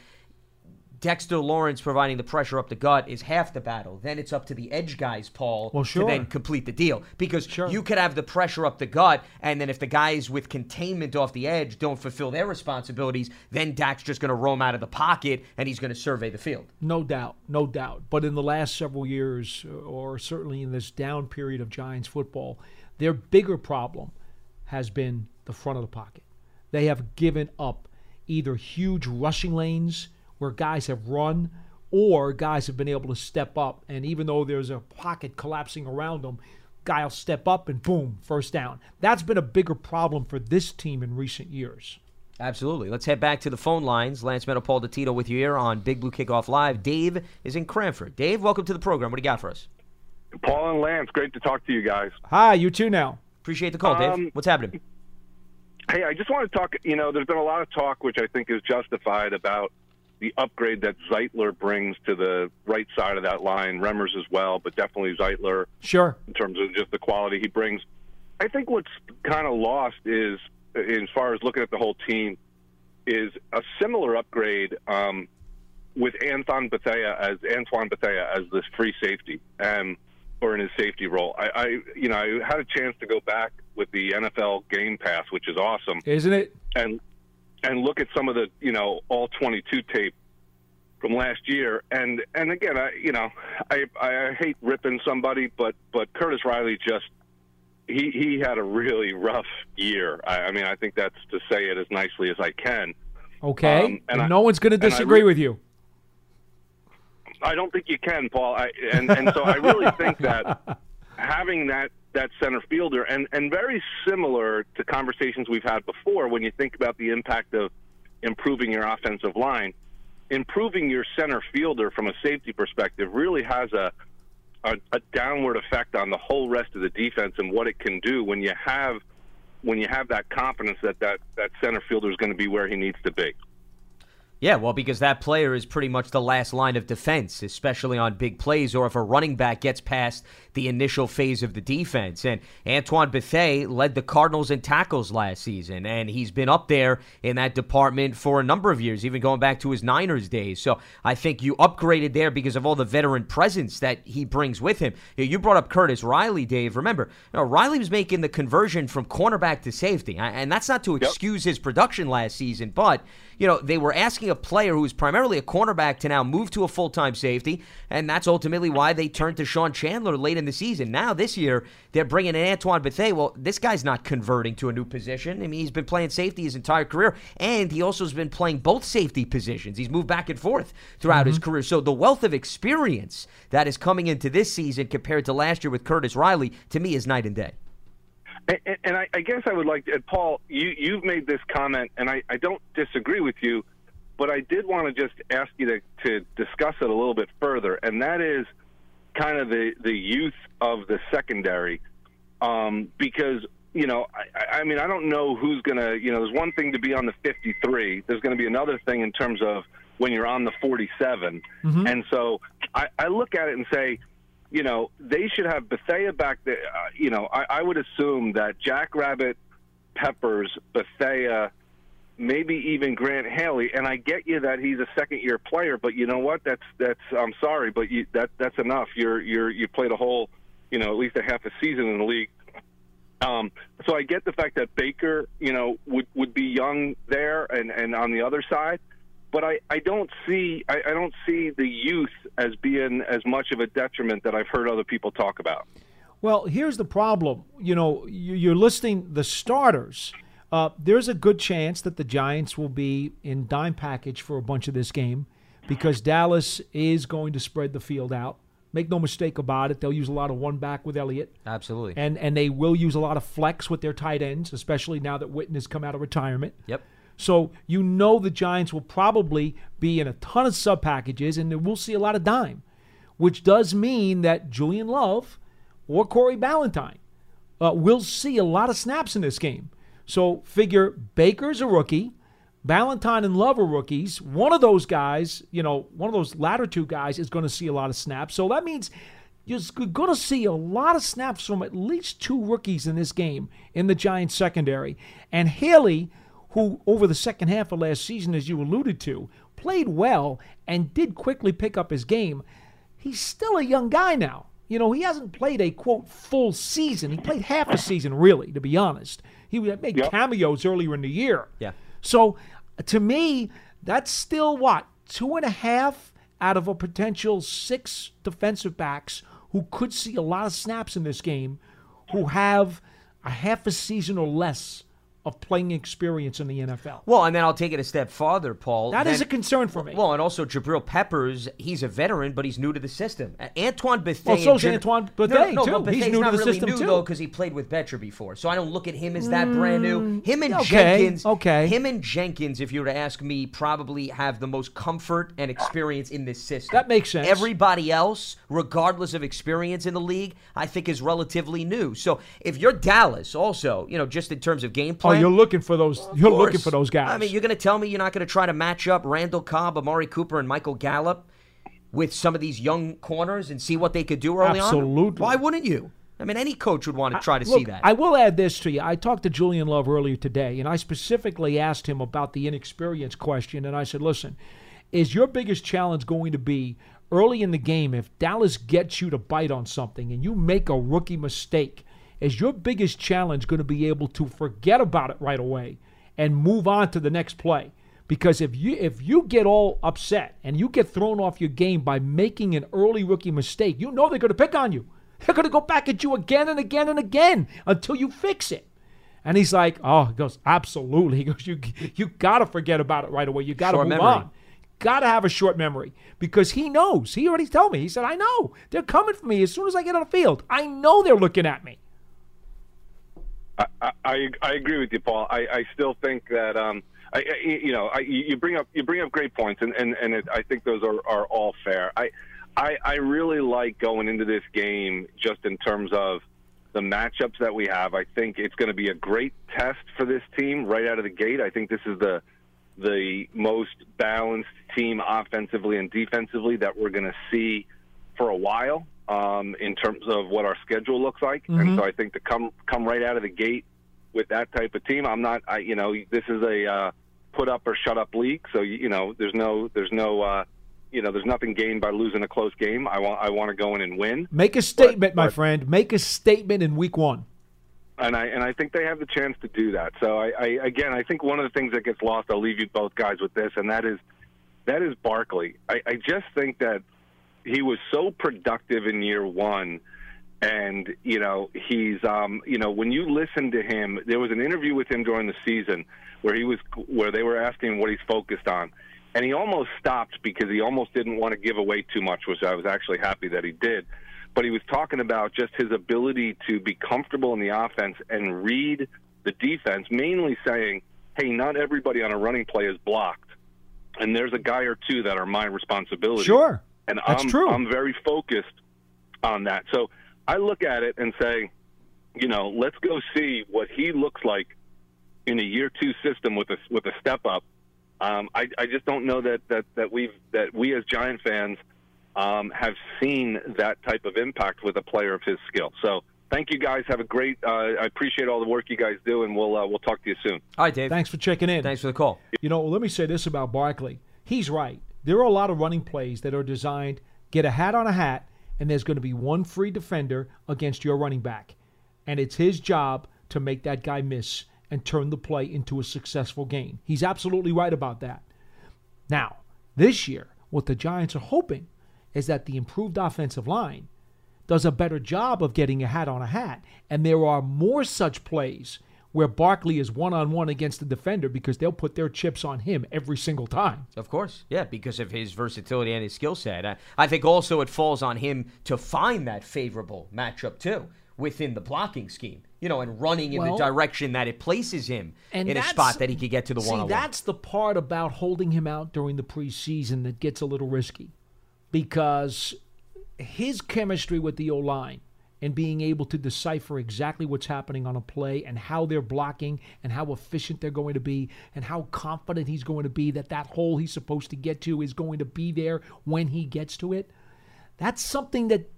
Speaker 1: Dexter Lawrence providing the pressure up the gut is half the battle. Then it's up to the edge guys, Paul,
Speaker 2: Well, sure.
Speaker 1: to then complete the deal. Because
Speaker 2: Sure.
Speaker 1: you could have the pressure up the gut, and then if the guys with containment off the edge don't fulfill their responsibilities, then Dak's just going to roam out of the pocket and he's going to survey the field.
Speaker 2: No doubt, no doubt. But in the last several years, or certainly in this down period of Giants football, their bigger problem has been the front of the pocket. They have given up either huge rushing lanes where guys have run or guys have been able to step up. And even though there's a pocket collapsing around them, guy will step up and boom, first down. That's been a bigger problem for this team in recent years.
Speaker 1: Absolutely. Let's head back to the phone lines. Lance Medow, Paul Dottino with you here on Big Blue Kickoff Live. Dave is in Cranford. Dave, welcome to the program. What do you got for us?
Speaker 5: Paul and Lance, great to talk to you guys.
Speaker 2: Hi, you too now.
Speaker 1: Appreciate the call, Dave.
Speaker 5: Um,
Speaker 1: What's happening?
Speaker 5: Hey, I just want to talk. You know, there's been a lot of talk, which I think is justified, about the upgrade that Zeitler brings to the right side of that line. Remmers as well, but definitely Zeitler
Speaker 2: Sure.
Speaker 5: in terms of just the quality he brings. I think what's kind of lost is, as far as looking at the whole team, is a similar upgrade um, with Anton Bethea as Antoine Bethea as this free safety, um, or in his safety role. I, I, you know, I had a chance to go back with the NFL Game Pass, which is awesome,
Speaker 2: Isn't it?
Speaker 5: and and look at some of the you know all 22 tape from last year and and again I you know I I hate ripping somebody but but Curtis Riley just he he had a really rough year I, I mean I think that's to say it as nicely as I can
Speaker 2: Okay.
Speaker 5: Um,
Speaker 2: and
Speaker 5: and I-
Speaker 2: no one's going to disagree
Speaker 5: re-
Speaker 2: with you.
Speaker 5: I don't think you can Paul I and and so I really think that having that that center fielder. And and very similar to conversations we've had before when you think about the impact of improving your offensive line improving your center fielder from a safety perspective really has a, a a downward effect on the whole rest of the defense and what it can do when you have when you have that confidence that that, that center fielder is going to be where he needs to be
Speaker 1: Yeah, well, because that player is pretty much the last line of defense, especially on big plays or if a running back gets past the initial phase of the defense. And Antoine Bethea led the Cardinals in tackles last season, and he's been up there in that department for a number of years, even going back to his Niners days. So I think you upgraded there because of all the veteran presence that he brings with him. You brought up Curtis Riley, Dave. Remember, you know, Riley was making the conversion from cornerback to safety, and that's not to excuse his production last season, but you know, they were asking a player who was primarily a cornerback to now move to a full time safety, and that's ultimately why they turned to Sean Chandler late in the season. Now, this year, they're bringing in Antoine Bethea. Well, this guy's not converting to a new position. I mean, he's been playing safety his entire career, and he also has been playing both safety positions. He's moved back and forth throughout his mm-hmm. career. So, the wealth of experience that is coming into this season compared to last year with Curtis Riley, to me, is night and day.
Speaker 5: And, and I, I guess I would like to, Paul, you, you've made this comment, and I, I don't disagree with you, but I did want to just ask you to, to discuss it a little bit further, and that is kind of the, the youth of the secondary. Um, because, you know, I, I mean, I don't know who's going to, you know, there's one thing to be on the 53, there's going to be another thing in terms of when you're on the 47. And so I, I look at it and say, you know, they should have Bethea back there. Uh, you know, I, I would assume that Jack Rabbit, Peppers, Bethea, maybe even Grant Haley. And I get you that he's a second year player, but you know what? That's that's. I'm sorry, but you, that that's enough. You're you're you played a whole, you know, at least a half a season in the league. Um, so I get the fact that Baker, you know, would would be young there and and on the other side but I, I don't see I, I don't see the youth as being as much of a detriment that I've heard other people talk about.
Speaker 2: Well, here's the problem. You know, you- you're listing the starters. Uh, there's a good chance that the Giants will be in dime package for a bunch of this game because Dallas is going to spread the field out. Make no mistake about it. They'll use a lot of one back with Elliott.
Speaker 1: Absolutely.
Speaker 2: And and they will use a lot of flex with their tight ends, especially now that Witten has come out of retirement.
Speaker 1: Yep.
Speaker 2: So you know the Giants will probably be in a ton of sub packages, and we'll see a lot of dime. which does mean that Julian Love or Corey Ballentine uh, will see a lot of snaps in this game. So figure Baker's a rookie. Ballentine and Love are rookies. One of those guys, you know, one of those latter two guys is going to see a lot of snaps. So that means you're going to see a lot of snaps from at least two rookies in this game in the Giants secondary. And Haley, who over the second half of last season, as you alluded to, played well and did quickly pick up his game, he's still a young guy now. You know, he hasn't played a quote full season. He played half a season, really, to be honest. He made yep. cameos earlier in the year.
Speaker 1: Yeah.
Speaker 2: So to me, that's still what? Two and a half out of a potential six defensive backs who could see a lot of snaps in this game, who have a half a season or less of playing experience in the NFL.
Speaker 1: Well, and then I'll take it a step farther, Paul.
Speaker 2: That
Speaker 1: then,
Speaker 2: is a concern for me.
Speaker 1: Well, and also Jabrill Peppers, he's a veteran, but he's new to the system. Antoine Bethea.
Speaker 2: Well, so's Antoine Bethea,
Speaker 1: no, no,
Speaker 2: too.
Speaker 1: No,
Speaker 2: he's new to the
Speaker 1: really
Speaker 2: system,
Speaker 1: new,
Speaker 2: too.
Speaker 1: though, because he played with Bettcher before. So I don't look at him as that mm, brand new. Him and
Speaker 2: okay,
Speaker 1: Jenkins.
Speaker 2: Okay.
Speaker 1: Him and Jenkins, if you were to ask me, probably have the most comfort and experience in this system.
Speaker 2: That makes sense.
Speaker 1: Everybody else, regardless of experience in the league, I think is relatively new. So if you're Dallas, also, you know, just in terms of game plan.
Speaker 2: Oh, you're looking for those those. You're looking for those guys.
Speaker 1: I mean, you're going to tell me you're not going to try to match up Randall Cobb, Amari Cooper, and Michael Gallup with some of these young corners and see what they could do early
Speaker 2: Absolutely.
Speaker 1: on? Absolutely. Why wouldn't you? I mean, any coach would want to try to
Speaker 2: Look,
Speaker 1: see that.
Speaker 2: I will add this to you. I talked to Julian Love earlier today, and I specifically asked him about the inexperience question. And I said, listen, is your biggest challenge going to be early in the game if Dallas gets you to bite on something and you make a rookie mistake? Is your biggest challenge going to be able to forget about it right away and move on to the next play. Because if you if you get all upset and you get thrown off your game by making an early rookie mistake, you know they're going to pick on you. They're going to go back at you again and again and again until you fix it. And he's like, "Oh, he goes, absolutely." He goes, "You you got to forget about it right away. You got to move
Speaker 1: memory.
Speaker 2: on. Got to have a short memory because he knows. He already told me. He said, "I know they're coming for me as soon as I get on the field. I know they're looking at me."
Speaker 5: I, I, I agree with you, Paul. I, I still think that um, I, I, you know I, you bring up you bring up great points, and and, and it, I think those are, are all fair. I, I I really like going into this game just in terms of the matchups that we have. I think it's going to be a great test for this team right out of the gate. I think this is the the most balanced team offensively and defensively that we're going to see for a while um, in terms of what our schedule looks like. Mm-hmm. And so I think to come come right out of the gate with that type of team, I'm not. I, you know, this is a uh, put up or shut up league. So you know, there's no there's no. Uh, you know, there's nothing gained by losing a close game. I want I want to go in and win.
Speaker 2: Make a statement, but, my but, friend. Make a statement in week one.
Speaker 5: And I and I think they have the chance to do that. So I, I again I think one of the things that gets lost. I'll leave you both guys with this, and that is that is Barkley. I, I just think that he was so productive in year one and you know he's um you know when you listen to him there was an interview with him during the season where he was where they were asking what he's focused on and he almost stopped because he almost didn't want to give away too much which I was actually happy that he did. But he was talking about just his ability to be comfortable in the offense and read the defense mainly saying hey not everybody on a running play is blocked. And there's a guy or two that are my responsibility.
Speaker 2: Sure
Speaker 5: and
Speaker 2: That's
Speaker 5: I'm,
Speaker 2: true.
Speaker 5: I'm very focused on that. So I look at it and say, you know, let's go see what he looks like in a year two system with a with a step up. Um, I, I just don't know that that that we that we as Giant fans um, have seen that type of impact with a player of his skill. So thank you guys. Have a great. Uh, I appreciate all the work you guys do, and we'll uh, we'll talk to you soon.
Speaker 1: All right, Dave.
Speaker 2: Thanks for checking in.
Speaker 1: Thanks for the call.
Speaker 2: You know, let me say this about Barkley. He's right. There are a lot of running plays that are designed get a hat on a hat, and there's going to be one free defender against your running back. And it's his job to make that guy miss and turn the play into a successful game. He's absolutely right about that. Now, this year, what the Giants are hoping is that the improved offensive line does a better job of getting a hat on a hat. And there are more such plays where Barkley is one on one against the defender because they'll put their chips on him every single time.
Speaker 1: Of course, yeah, because of his versatility and his skill set. I, I think also it falls on him to find that favorable matchup too within the blocking scheme, you know, and running in
Speaker 2: well,
Speaker 1: the direction that it places him in a spot that he could get to the one.
Speaker 2: See, that's the part about holding him out during the preseason that gets a little risky, because his chemistry with the O line and being able to decipher exactly what's happening on a play and how they're blocking and how efficient they're going to be and how confident he's going to be that that hole he's supposed to get to is going to be there when he gets to it. That's something that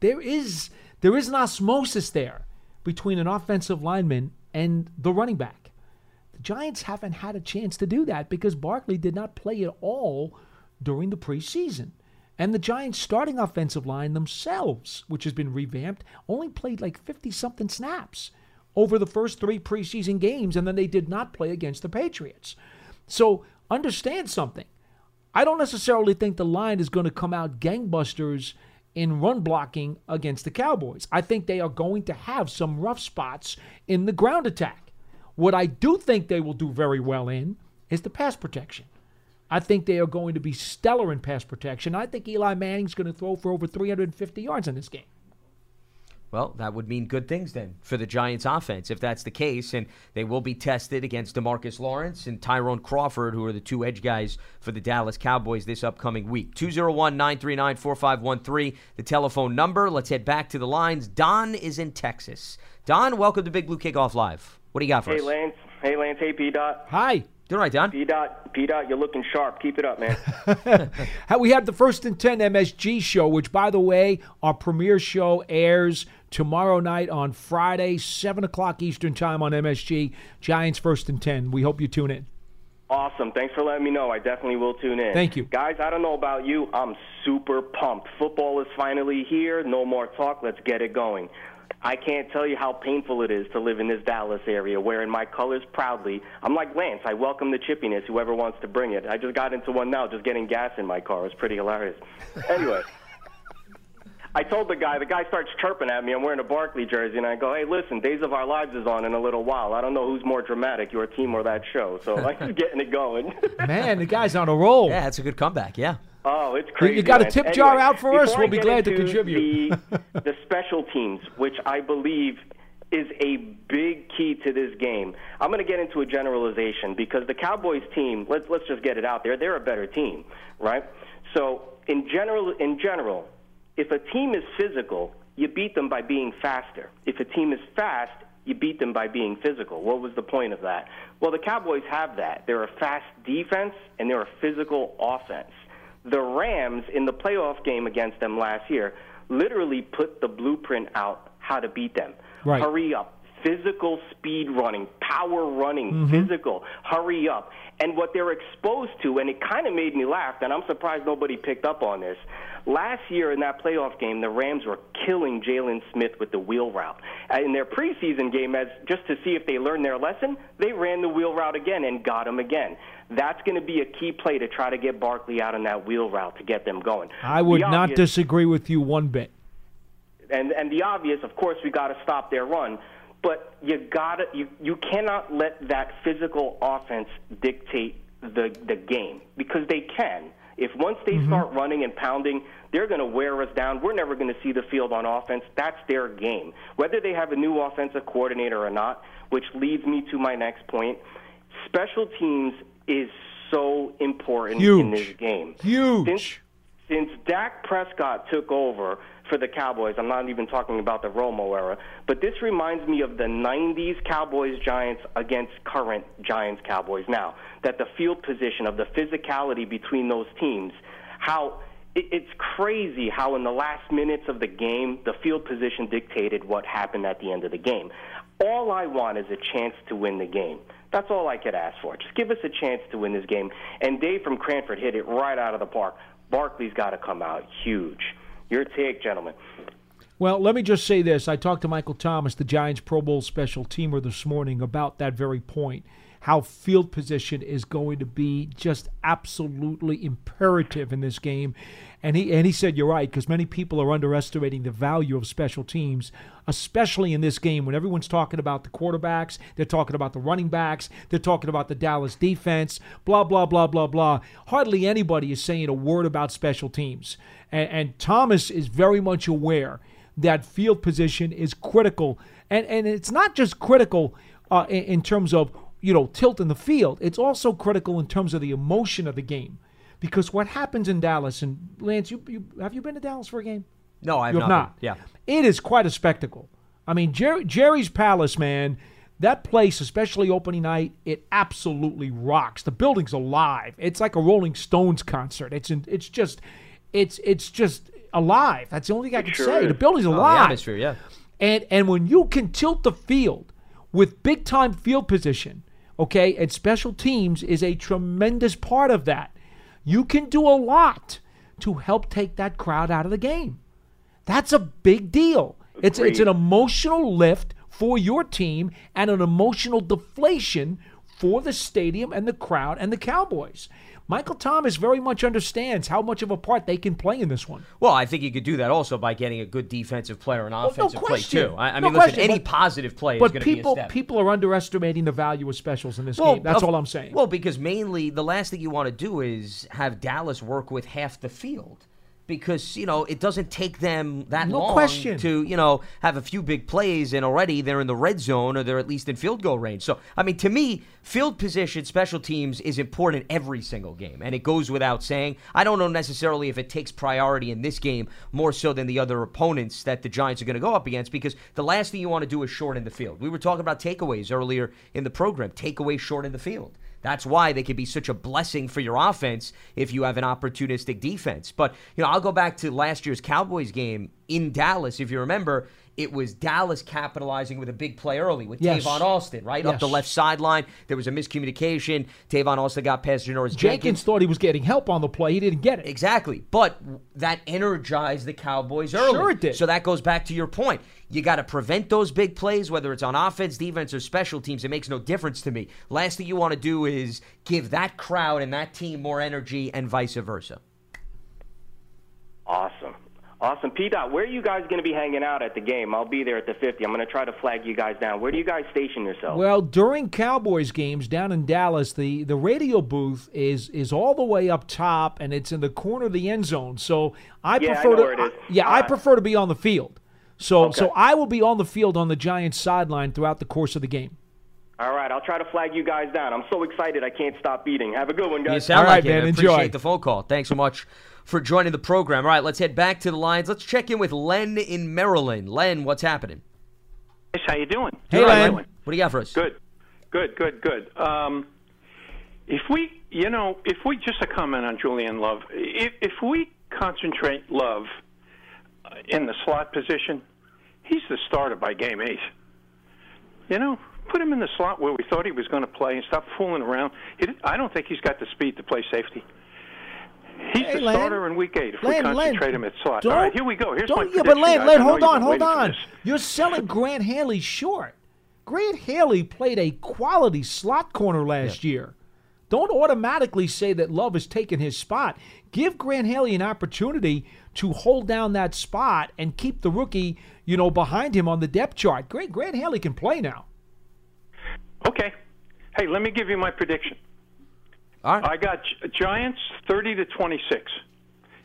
Speaker 2: there is there is an osmosis there between an offensive lineman and the running back. The Giants haven't had a chance to do that because Barkley did not play at all during the preseason. And the Giants' starting offensive line themselves, which has been revamped, only played like 50 something snaps over the first three preseason games, and then they did not play against the Patriots. So understand something. I don't necessarily think the line is going to come out gangbusters in run blocking against the Cowboys. I think they are going to have some rough spots in the ground attack. What I do think they will do very well in is the pass protection. I think they are going to be stellar in pass protection. I think Eli Manning's going to throw for over 350 yards in this game.
Speaker 1: Well, that would mean good things then for the Giants offense if that's the case. And they will be tested against Demarcus Lawrence and Tyrone Crawford, who are the two edge guys for the Dallas Cowboys this upcoming week. 201 939 4513, the telephone number. Let's head back to the lines. Don is in Texas. Don, welcome to Big Blue Kickoff Live. What do you got for
Speaker 6: hey,
Speaker 1: us?
Speaker 6: Hey, Lance. Hey, Lance. Hey, P. Dot.
Speaker 2: Hi.
Speaker 1: Doing right, Don.
Speaker 6: P. Dot. P. Dot. You're looking sharp. Keep it up, man.
Speaker 2: we have the First and 10 MSG show, which, by the way, our premiere show airs tomorrow night on Friday, 7 o'clock Eastern Time on MSG. Giants First and 10. We hope you tune in.
Speaker 6: Awesome. Thanks for letting me know. I definitely will tune in.
Speaker 2: Thank you.
Speaker 6: Guys, I don't know about you. I'm super pumped. Football is finally here. No more talk. Let's get it going. I can't tell you how painful it is to live in this Dallas area, wearing my colors proudly. I'm like Lance. I welcome the chippiness, whoever wants to bring it. I just got into one now, just getting gas in my car. It's pretty hilarious. anyway. I told the guy, the guy starts chirping at me. I'm wearing a Barkley jersey, and I go, hey, listen, Days of Our Lives is on in a little while. I don't know who's more dramatic, your team or that show. So I'm just getting it going.
Speaker 2: Man, the guy's on a roll.
Speaker 1: Yeah, that's a good comeback, yeah.
Speaker 6: Oh, it's crazy.
Speaker 2: You got a tip
Speaker 6: anyway,
Speaker 2: jar out for us? We'll be glad to contribute.
Speaker 6: The, the special teams, which I believe is a big key to this game. I'm going to get into a generalization because the Cowboys team, let's let's just get it out there, they're a better team, right? So, in general in general, if a team is physical, you beat them by being faster. If a team is fast, you beat them by being physical. What was the point of that? Well, the Cowboys have that. They're a fast defense and they're a physical offense. The Rams in the playoff game against them last year literally put the blueprint out how to beat them.
Speaker 2: Right.
Speaker 6: Hurry up. Physical speed running, power running,
Speaker 2: Mm-hmm.
Speaker 6: physical, hurry up. And what they're exposed to, and it kind of made me laugh, and I'm surprised nobody picked up on this. Last year in that playoff game, the Rams were killing Jaylon Smith with the wheel route. Uh, In their preseason game, as just to see if they learned their lesson, they ran the wheel route again and got him again. That's going to be a key play to try to get Barkley out on that wheel route to get them going.
Speaker 2: I would
Speaker 6: The
Speaker 2: not disagree with you one bit.
Speaker 6: and and the obvious, of course, we got to stop their run. But you got to you you cannot let that physical offense dictate the the game because they can. If once they mm-hmm. start running and pounding, they're going to wear us down. We're never going to see the field on offense. That's their game. Whether they have a new offensive coordinator or not, which leads me to my next point. Special teams is so important in this game.
Speaker 2: Huge.
Speaker 6: Since, since Dak Prescott took over for the Cowboys, I'm not even talking about the Romo era, but this reminds me of the 90s Cowboys Giants against current Giants Cowboys now. That the field position of the physicality between those teams, how it's crazy how in the last minutes of the game, the field position dictated what happened at the end of the game. All I want is a chance to win the game. That's all I could ask for. Just give us a chance to win this game. And Dave from Cranford hit it right out of the park. Barkley's got to come out huge. Your take, gentlemen.
Speaker 2: Well, let me just say this. I talked to Michael Thomas, the Giants Pro Bowl special teamer, this morning about that very point. How field position is going to be just absolutely imperative in this game. And he and he said you're right because many people are underestimating the value of special teams, especially in this game when everyone's talking about the quarterbacks, they're talking about the running backs, they're talking about the Dallas defense, blah blah blah blah blah. Hardly anybody is saying a word about special teams. And, and Thomas is very much aware that field position is critical, and and it's not just critical uh, in, in terms of you know tilt in the field. It's also critical in terms of the emotion of the game, because what happens in Dallas and Lance, you, you have you been to Dallas for a game?
Speaker 1: No, I have
Speaker 2: you have
Speaker 1: not
Speaker 2: not.
Speaker 1: been. Yeah.
Speaker 2: It is quite a spectacle. I mean, Jer- Jerry's Palace, man, that place, especially opening night, it absolutely rocks. The building's alive. It's like a Rolling Stones concert. It's in, it's just it's it's just alive. That's the only thing I can
Speaker 5: sure
Speaker 2: say.
Speaker 5: is.
Speaker 2: The building's
Speaker 1: Oh, the
Speaker 2: alive.
Speaker 1: atmosphere, yeah.
Speaker 2: And and when you can tilt the field with big time field position, okay, and special teams is a tremendous part of that. You can do a lot to help take that crowd out of the game. That's a big deal. It's it's an emotional lift for your team and an emotional deflation for the stadium and the crowd and the Cowboys. Michael Thomas very much understands how much of a part they can play in this one.
Speaker 1: Well, I think you could do that also by getting a good defensive player and oh,
Speaker 2: no
Speaker 1: offensive play too. I, I
Speaker 2: No
Speaker 1: mean, listen, any
Speaker 2: but-
Speaker 1: positive play is
Speaker 2: But
Speaker 1: going to be a
Speaker 2: people people are underestimating the value of specials in this
Speaker 1: Well,
Speaker 2: game. That's
Speaker 1: of-
Speaker 2: all I'm saying.
Speaker 1: Well, because mainly the last thing you want to do is have Dallas work with half the field. Because, you know, it doesn't take them that
Speaker 2: No
Speaker 1: long
Speaker 2: question.
Speaker 1: to, you know, have a few big plays and already they're in the red zone or they're at least in field goal range. So, I mean, to me, field position, special teams is important in every single game. And it goes without saying. I don't know necessarily if it takes priority in this game more so than the other opponents that the Giants are going to go up against because the last thing you want to do is shorten the field. We were talking about takeaways earlier in the program. Takeaways shorten the field. That's why they can be such a blessing for your offense if you have an opportunistic defense. But, you know, I'll go back to last year's Cowboys game in Dallas. If you remember, it was Dallas capitalizing with a big play early with
Speaker 2: Yes.
Speaker 1: Tavon Austin, right? Up the left sideline. There was a miscommunication. Tavon Austin got past Janoris
Speaker 2: Jenkins
Speaker 1: Jenkins.
Speaker 2: thought he was getting help on the play. He didn't get it.
Speaker 1: Exactly. But that energized the Cowboys early.
Speaker 2: Sure it did.
Speaker 1: So that goes back to your point. You got to prevent those big plays, whether it's on offense, defense, or special teams. It makes no difference to me. Last thing you want to do is give that crowd and that team more energy and vice versa.
Speaker 6: Awesome. Awesome. P. Dot, where are you guys going to be hanging out at the game? I'll be there at the 50. I'm going to try to flag you guys down. Where do you guys station yourselves?
Speaker 2: Well, during Cowboys games down in Dallas, the, the radio booth is is all the way up top, and it's in the corner of the end zone. So I
Speaker 6: Yeah, I
Speaker 2: prefer
Speaker 6: know
Speaker 2: to
Speaker 6: where it is.
Speaker 2: yeah, I
Speaker 6: Uh,
Speaker 2: prefer to be on the field. So
Speaker 6: Okay.
Speaker 2: so I will be on the field on the Giants sideline throughout the course of the game.
Speaker 6: All right, I'll try to flag you guys down. I'm so excited I can't stop beating. Have a good one, guys.
Speaker 1: You
Speaker 6: guys.
Speaker 1: sound
Speaker 2: All right,
Speaker 1: like it.
Speaker 2: man,
Speaker 1: I
Speaker 2: enjoy.
Speaker 1: appreciate the phone call. Thanks so much for joining the program. All right, let's head back to the lines. Let's check in with Len in Maryland. Len, what's happening?
Speaker 7: Yes, how you doing?
Speaker 2: Hey, Len.
Speaker 7: doing?
Speaker 1: What do you got for us?
Speaker 7: Good, good, good, good. Um, if we, you know, if we just a comment on Julian Love, if, if we concentrate Love Uh, in the slot position, he's the starter by game eight. You know, put him in the slot where we thought he was going to play and stop fooling around. He, did- I don't think he's got the speed to play safety. He's
Speaker 2: Hey,
Speaker 7: the
Speaker 2: Len.
Speaker 7: starter in week eight if we
Speaker 2: Len,
Speaker 7: concentrate
Speaker 2: Len,
Speaker 7: him at slot. All right, here we go. Here's my
Speaker 2: don't- yeah,
Speaker 7: prediction.
Speaker 2: but Len,
Speaker 7: guys.
Speaker 2: Len, hold on, hold on. You're selling Grant Haley short. Grant Haley played a quality slot corner last year. Don't automatically say that Love has taken his spot. Give Grant Haley an opportunity to hold down that spot and keep the rookie, you know, behind him on the depth chart. Grant Grant Haley can play now.
Speaker 7: Okay. Hey, let me give you my prediction.
Speaker 1: All right.
Speaker 7: I got Giants 30 to 26.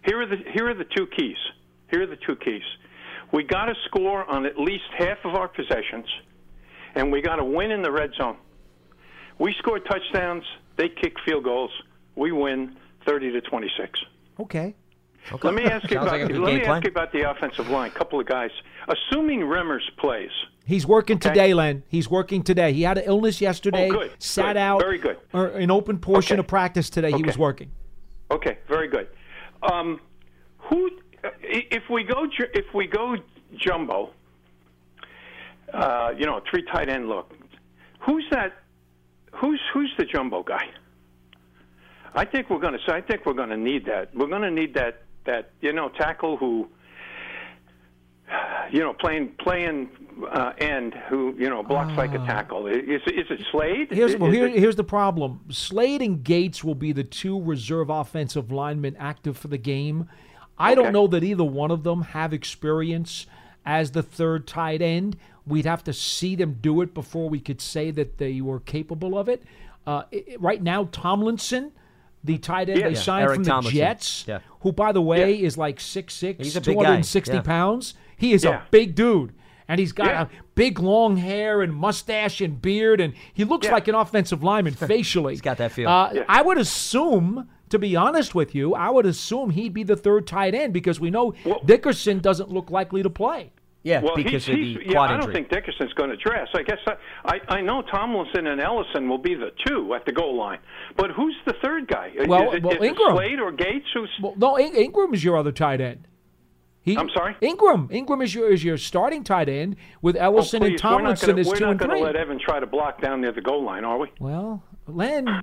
Speaker 7: Here are the here are the two keys. Here are the two keys. We got to score on at least half of our possessions, and we got to win in the red zone. We score touchdowns. They kick field goals. We win 30 to 26.
Speaker 2: Okay.
Speaker 1: Okay.
Speaker 7: Let me ask you about
Speaker 1: like
Speaker 7: let me
Speaker 1: plan.
Speaker 7: ask you about the offensive line. A couple of guys. Assuming Remmers plays,
Speaker 2: He's working
Speaker 7: Okay.
Speaker 2: today, Len. He's working today. He had an illness yesterday.
Speaker 7: Oh, good,
Speaker 2: Sat
Speaker 7: good,
Speaker 2: out.
Speaker 7: very good.
Speaker 2: Or an open portion
Speaker 7: Okay.
Speaker 2: of practice today. He was working.
Speaker 7: Okay, very good. Um, who, if we go, if we go jumbo, uh, you know, three tight end look. Who's that? Who's who's the jumbo guy? I think we're going to. I think we're going to need that. We're going to need that that you know tackle who, you know, playing playing uh, end who you know blocks like a tackle. Is is it Slade?
Speaker 2: Here's well, here,
Speaker 7: it-
Speaker 2: here's the problem. Slade and Gates will be the two reserve offensive linemen active for the game. I don't know that either one of them have experience as the third tight end. We'd have to see them do it before we could say that they were capable of it. Uh, i- i- right now, Tomlinson, the tight end
Speaker 7: Yeah.
Speaker 2: they
Speaker 7: Yeah,
Speaker 2: signed
Speaker 1: Eric
Speaker 2: from the
Speaker 1: Tomlinson.
Speaker 2: Jets,
Speaker 1: Yeah.
Speaker 2: who, by the way, is like 6'6",
Speaker 1: He's a big guy.
Speaker 2: 260
Speaker 1: Yeah.
Speaker 2: pounds. He is a big dude. And he's got a big long hair and mustache and beard, and he looks like an offensive lineman facially. He's
Speaker 1: got that feel.
Speaker 2: Uh. I would assume To be honest with you, I would assume he'd be the third tight end because we know
Speaker 7: Well-
Speaker 2: Dickerson doesn't look likely to play.
Speaker 1: Yeah,
Speaker 7: Well,
Speaker 1: because
Speaker 7: he's,
Speaker 1: of the
Speaker 7: yeah, I don't
Speaker 1: injury.
Speaker 7: think Dickerson's going to dress. I guess I, I, I know Tomlinson and Ellison will be the two at the goal line, but who's the third guy?
Speaker 2: Well-
Speaker 7: is it,
Speaker 2: well,
Speaker 7: is
Speaker 2: Engram.
Speaker 7: Slade or Gates? Who's
Speaker 2: Well, no, In- Engram is your other tight end. He,
Speaker 7: I'm sorry?
Speaker 2: Engram. Engram is your is your starting tight end with
Speaker 7: Oh,
Speaker 2: Ellison
Speaker 7: please,
Speaker 2: and Tomlinson
Speaker 7: we're not
Speaker 2: is
Speaker 7: gonna,
Speaker 2: two
Speaker 7: we're not going to let Evan try to block down near the goal line, are we?
Speaker 2: well, Len,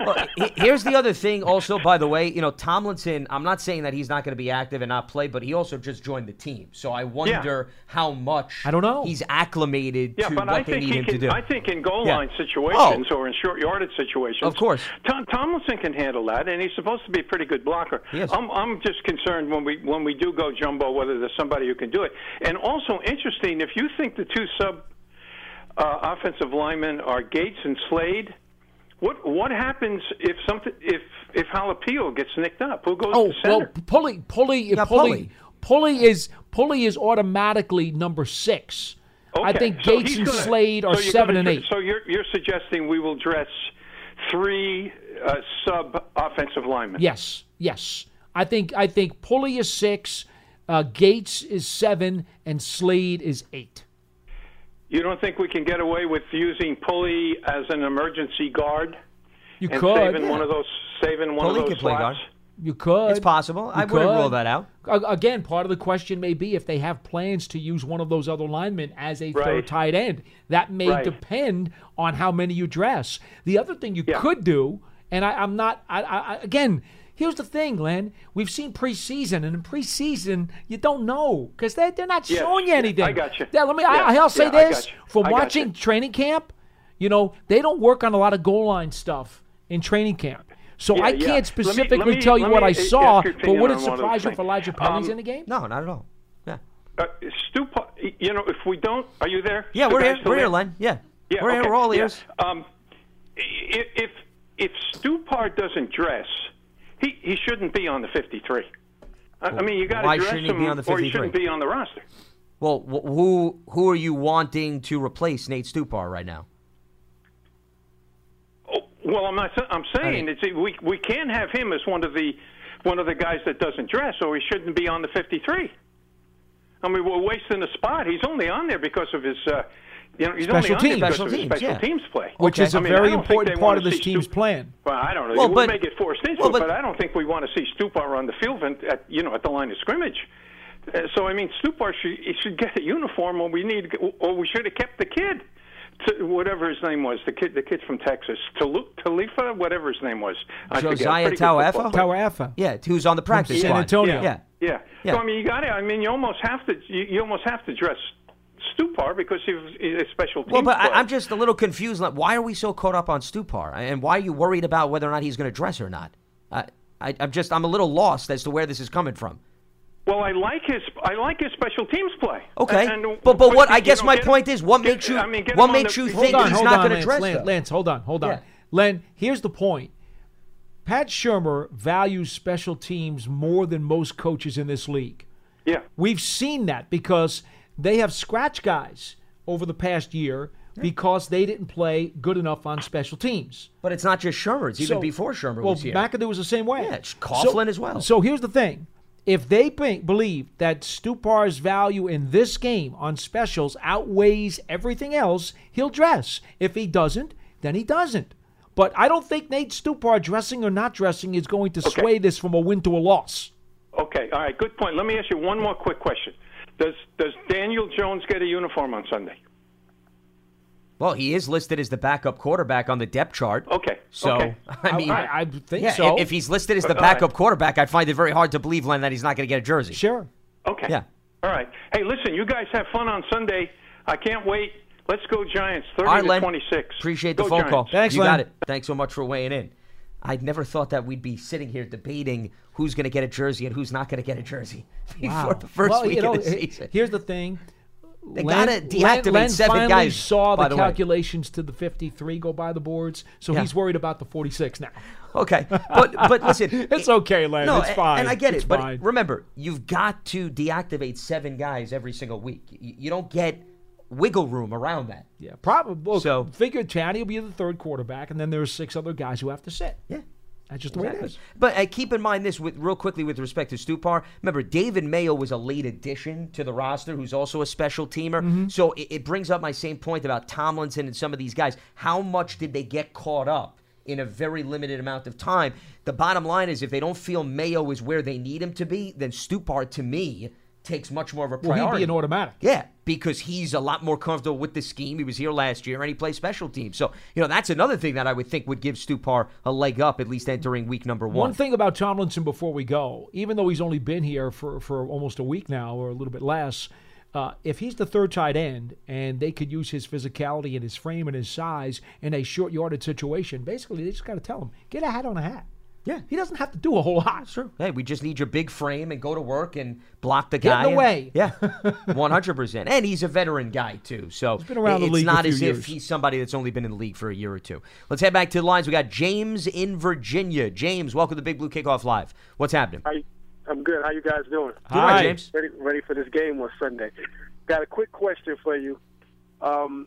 Speaker 1: Well, here's the other thing. Also, by the way, you know Tomlinson. I'm not saying that he's not going to be active and not play, but he also just joined the team. So I wonder how much
Speaker 2: I don't know.
Speaker 1: he's acclimated
Speaker 7: Yeah,
Speaker 1: to
Speaker 7: but
Speaker 1: what
Speaker 7: I
Speaker 1: they
Speaker 7: think
Speaker 1: need
Speaker 7: he
Speaker 1: him
Speaker 7: can.
Speaker 1: to do.
Speaker 7: I think in goal
Speaker 1: Yeah.
Speaker 7: line situations
Speaker 1: Oh.
Speaker 7: or in short yardage situations,
Speaker 1: Of course.
Speaker 7: Tom, Tomlinson can handle that, and he's supposed to be a pretty good blocker.
Speaker 1: Yes.
Speaker 7: I'm, I'm just concerned when we when we do go jumbo whether there's somebody who can do it. And also interesting, if you think the two sub uh, offensive linemen are Gates and Slade. What what happens if something if if Jalapeno gets nicked up? Who goes
Speaker 2: oh
Speaker 7: to
Speaker 2: well,
Speaker 7: center?
Speaker 2: Pulley, Pulley,
Speaker 1: Yeah,
Speaker 2: Pulley,
Speaker 1: Pulley.
Speaker 2: Pulley is Pulley is automatically number six.
Speaker 7: Okay.
Speaker 2: I think
Speaker 7: so
Speaker 2: Gates
Speaker 7: he's
Speaker 2: and
Speaker 7: gonna-
Speaker 2: Slade are
Speaker 7: so
Speaker 2: seven and eight.
Speaker 7: So you're you're suggesting we will dress three uh, sub offensive linemen?
Speaker 2: Yes, yes. I think I think Pulley is six, uh, Gates is seven, and Slade is eight.
Speaker 7: You don't think we can get away with using Pulley as an emergency guard
Speaker 2: You
Speaker 7: and
Speaker 2: could.
Speaker 7: saving one of those saving one
Speaker 1: Pulley
Speaker 7: of those
Speaker 1: play
Speaker 7: slots?
Speaker 1: guard.
Speaker 2: You could.
Speaker 1: It's possible. I
Speaker 2: You
Speaker 1: wouldn't rule that out.
Speaker 2: Again, part of the question may be if they have plans to use one of those other linemen as a third tight end. That may
Speaker 7: Right.
Speaker 2: depend on how many you dress. The other thing you
Speaker 7: Yeah.
Speaker 2: could do, and I, I'm not, I, I, I- again, here's the thing, Glenn. We've seen preseason, and in preseason, you don't know because they, they're not
Speaker 7: Yes.
Speaker 2: showing you anything.
Speaker 7: I got you.
Speaker 2: Yeah, let me,
Speaker 7: Yeah.
Speaker 2: I, I'll say
Speaker 7: Yeah,
Speaker 2: this from watching
Speaker 7: you.
Speaker 2: training camp, you know, they don't work on a lot of goal line stuff in training camp. So
Speaker 7: Yeah,
Speaker 2: I can't
Speaker 7: Let me-
Speaker 2: specifically
Speaker 7: let me-
Speaker 2: tell you what
Speaker 7: me
Speaker 2: I saw, but would it
Speaker 7: on one other
Speaker 2: surprise you if. Elijhaa Penny's
Speaker 7: Um,
Speaker 2: in the game?
Speaker 1: No, not at all. Yeah.
Speaker 7: Uh, Stu, Pa- you know, if we don't, are you there?
Speaker 1: Yeah,
Speaker 7: Stu
Speaker 1: we're
Speaker 7: guys
Speaker 1: here.
Speaker 7: still
Speaker 1: We're here,
Speaker 7: there?
Speaker 1: Len. Yeah.
Speaker 7: Yeah,
Speaker 1: we're here. We're all
Speaker 7: yeah.
Speaker 1: ears.
Speaker 7: Um, i- if if Stupar doesn't dress, he he shouldn't be on the 53. I, I mean, you got to dress
Speaker 1: shouldn't he
Speaker 7: him,
Speaker 1: be on the
Speaker 7: or he shouldn't be on the roster.
Speaker 1: Well, who who are you wanting to replace Nate Stupar right now?
Speaker 7: Oh, well, I'm not. I'm saying
Speaker 1: mean-
Speaker 7: it's we we can't have him as one of the one of the guys that doesn't dress, or he shouldn't be on the 53. I mean, we're wasting a spot. He's only on there because of his. Uh, you know, he's
Speaker 2: Special
Speaker 7: only on
Speaker 2: teams.
Speaker 1: Special teams,
Speaker 7: special
Speaker 1: yeah.
Speaker 7: teams play.
Speaker 2: Which
Speaker 1: Okay.
Speaker 2: is a
Speaker 7: I mean,
Speaker 2: very important part of this
Speaker 7: see
Speaker 2: team's
Speaker 7: Stu-
Speaker 2: plan.
Speaker 7: Well, I don't know.
Speaker 1: Well,
Speaker 7: we'll
Speaker 1: but-
Speaker 7: make it forced into
Speaker 1: well,
Speaker 7: it,
Speaker 1: but-
Speaker 7: but I don't think we want to see Stupar on the field and at you know at the line of scrimmage. Uh, so I mean, Stupar should he should get a uniform, or we need, or we should have kept the kid, to whatever his name was, the kid, the kid from Texas, Talu- Talifa, whatever his name was. I.
Speaker 1: Josiah
Speaker 7: Pretty good
Speaker 1: Tauaefa?
Speaker 7: football player.
Speaker 2: Tawafa.
Speaker 1: Yeah, who's on the practice
Speaker 2: San
Speaker 1: squad.
Speaker 2: Antonio.
Speaker 1: Yeah.
Speaker 7: Yeah.
Speaker 1: Yeah.
Speaker 7: So I mean, you got it. I mean, you almost have to. You, you almost have to dress Stupar because he's a special team.
Speaker 1: Well, but
Speaker 7: player.
Speaker 1: I'm just a little confused. Like, why are we so caught up on Stupar, and why are you worried about whether or not he's going to dress or not? I, I, I'm just I'm a little lost as to where this is coming from.
Speaker 7: Well, I like his I like his special teams play.
Speaker 1: Okay,
Speaker 7: And- and-
Speaker 1: but but what I guess my point is, what makes you
Speaker 7: I mean,
Speaker 1: what makes you think
Speaker 2: on,
Speaker 1: he's not going to dress?
Speaker 2: Lance,
Speaker 1: though?
Speaker 2: Lance, hold on, hold on.
Speaker 1: Yeah.
Speaker 2: Len, here's the point. Pat Shurmur values special teams more than most coaches in this league.
Speaker 7: Yeah.
Speaker 2: We've seen that because they have scratch guys over the past year because they didn't play good enough on special teams.
Speaker 1: But it's not just Shurmur; it's even
Speaker 2: So-
Speaker 1: before Shurmur
Speaker 2: well,
Speaker 1: was here.
Speaker 2: McAdoo was the same way.
Speaker 1: Yeah, it's Coughlin as well.
Speaker 2: So here's the thing: if they be- believe that Stupar's value in this game on specials outweighs everything else, he'll dress. If he doesn't, then he doesn't. But I don't think Nate Stupar dressing or not dressing is going to sway this from a win to a loss.
Speaker 7: Okay. All right. Good point. Let me ask you one more quick question. Does Does Daniel Jones get a uniform on Sunday?
Speaker 1: well, he is listed as the backup quarterback on the depth chart.
Speaker 7: Okay.
Speaker 1: So
Speaker 7: okay.
Speaker 1: I mean,
Speaker 2: I, I think
Speaker 1: yeah,
Speaker 2: so.
Speaker 1: if, if he's listed as the
Speaker 7: All right.
Speaker 1: backup quarterback, I'd find it very hard to believe, Len, that he's not going to get a jersey.
Speaker 2: sure.
Speaker 7: Okay.
Speaker 1: Yeah.
Speaker 7: All right. Hey, listen. You guys have fun on Sunday. I can't wait. Let's go Giants. Thirty
Speaker 1: All right,
Speaker 7: to
Speaker 1: Len.
Speaker 7: twenty-six.
Speaker 1: Appreciate the phone
Speaker 7: Giants.
Speaker 1: call.
Speaker 2: Thanks,
Speaker 1: you
Speaker 2: Len.
Speaker 1: got it. Thanks so much for weighing in. I'd never thought that we'd be sitting here debating who's going to get a jersey and who's not going to get a jersey before
Speaker 2: Wow.
Speaker 1: the first
Speaker 2: Well,
Speaker 1: week
Speaker 2: you know,
Speaker 1: of the season.
Speaker 2: Here's the thing.
Speaker 1: They gotta
Speaker 2: Len-
Speaker 1: deactivate
Speaker 2: Len
Speaker 1: seven
Speaker 2: finally
Speaker 1: guys,
Speaker 2: saw the
Speaker 1: the way.
Speaker 2: calculations to the 53 go by the boards, so
Speaker 1: Yeah.
Speaker 2: he's worried about the 46 now.
Speaker 1: Okay, but but listen,
Speaker 2: It's okay, Len.
Speaker 1: No,
Speaker 2: It's fine.
Speaker 1: and I get
Speaker 2: It's
Speaker 1: it. But remember, you've got to deactivate seven guys every single week. You, you don't get wiggle room around that.
Speaker 2: Yeah, probably.
Speaker 1: So-
Speaker 2: figure Chatty will be the third quarterback, and then there's six other guys who have to sit.
Speaker 1: Yeah.
Speaker 2: That's just the way it is.
Speaker 1: But uh, keep in mind this, with real quickly, with respect to Stupar. Remember, David Mayo was a late addition to the roster, who's also a special teamer.
Speaker 2: Mm-hmm.
Speaker 1: So it, it brings up my same point about Tomlinson and some of these guys. How much did they get caught up? In a very limited amount of time. The bottom line is if they don't feel Mayo is where they need him to be, then Stupar, to me, takes much more of a priority.
Speaker 2: Well, he'd be an automatic.
Speaker 1: Yeah, because he's a lot more comfortable with the scheme. He was here last year and he plays special teams. So, you know, that's another thing that I would think would give Stupar a leg up, at least entering week number one.
Speaker 2: One thing about Tomlinson before we go, even though he's only been here for, for almost a week now or a little bit less, uh, if he's the third tight end and they could use his physicality and his frame and his size in a short yarded situation, basically they just got to tell him, get a hat on a hat.
Speaker 1: Yeah.
Speaker 2: He doesn't have to do a whole lot.
Speaker 1: Sure. Hey, we just need your big frame and go to work and block the
Speaker 2: Get in
Speaker 1: guy.
Speaker 2: the
Speaker 1: and-
Speaker 2: way.
Speaker 1: yeah, one hundred percent. And he's a veteran guy too, so
Speaker 2: been around the
Speaker 1: it's
Speaker 2: league a
Speaker 1: not as
Speaker 2: years.
Speaker 1: if he's somebody that's only been in the league for a year or two. Let's head back to the lines. We got James in Virginia. James, welcome to Big Blue Kickoff Live. What's happening?
Speaker 8: How you, I'm good. How you guys doing?
Speaker 1: Good night,
Speaker 2: Hi.
Speaker 1: James.
Speaker 8: Ready, ready for this game on Sunday? Got a quick question for you. Um,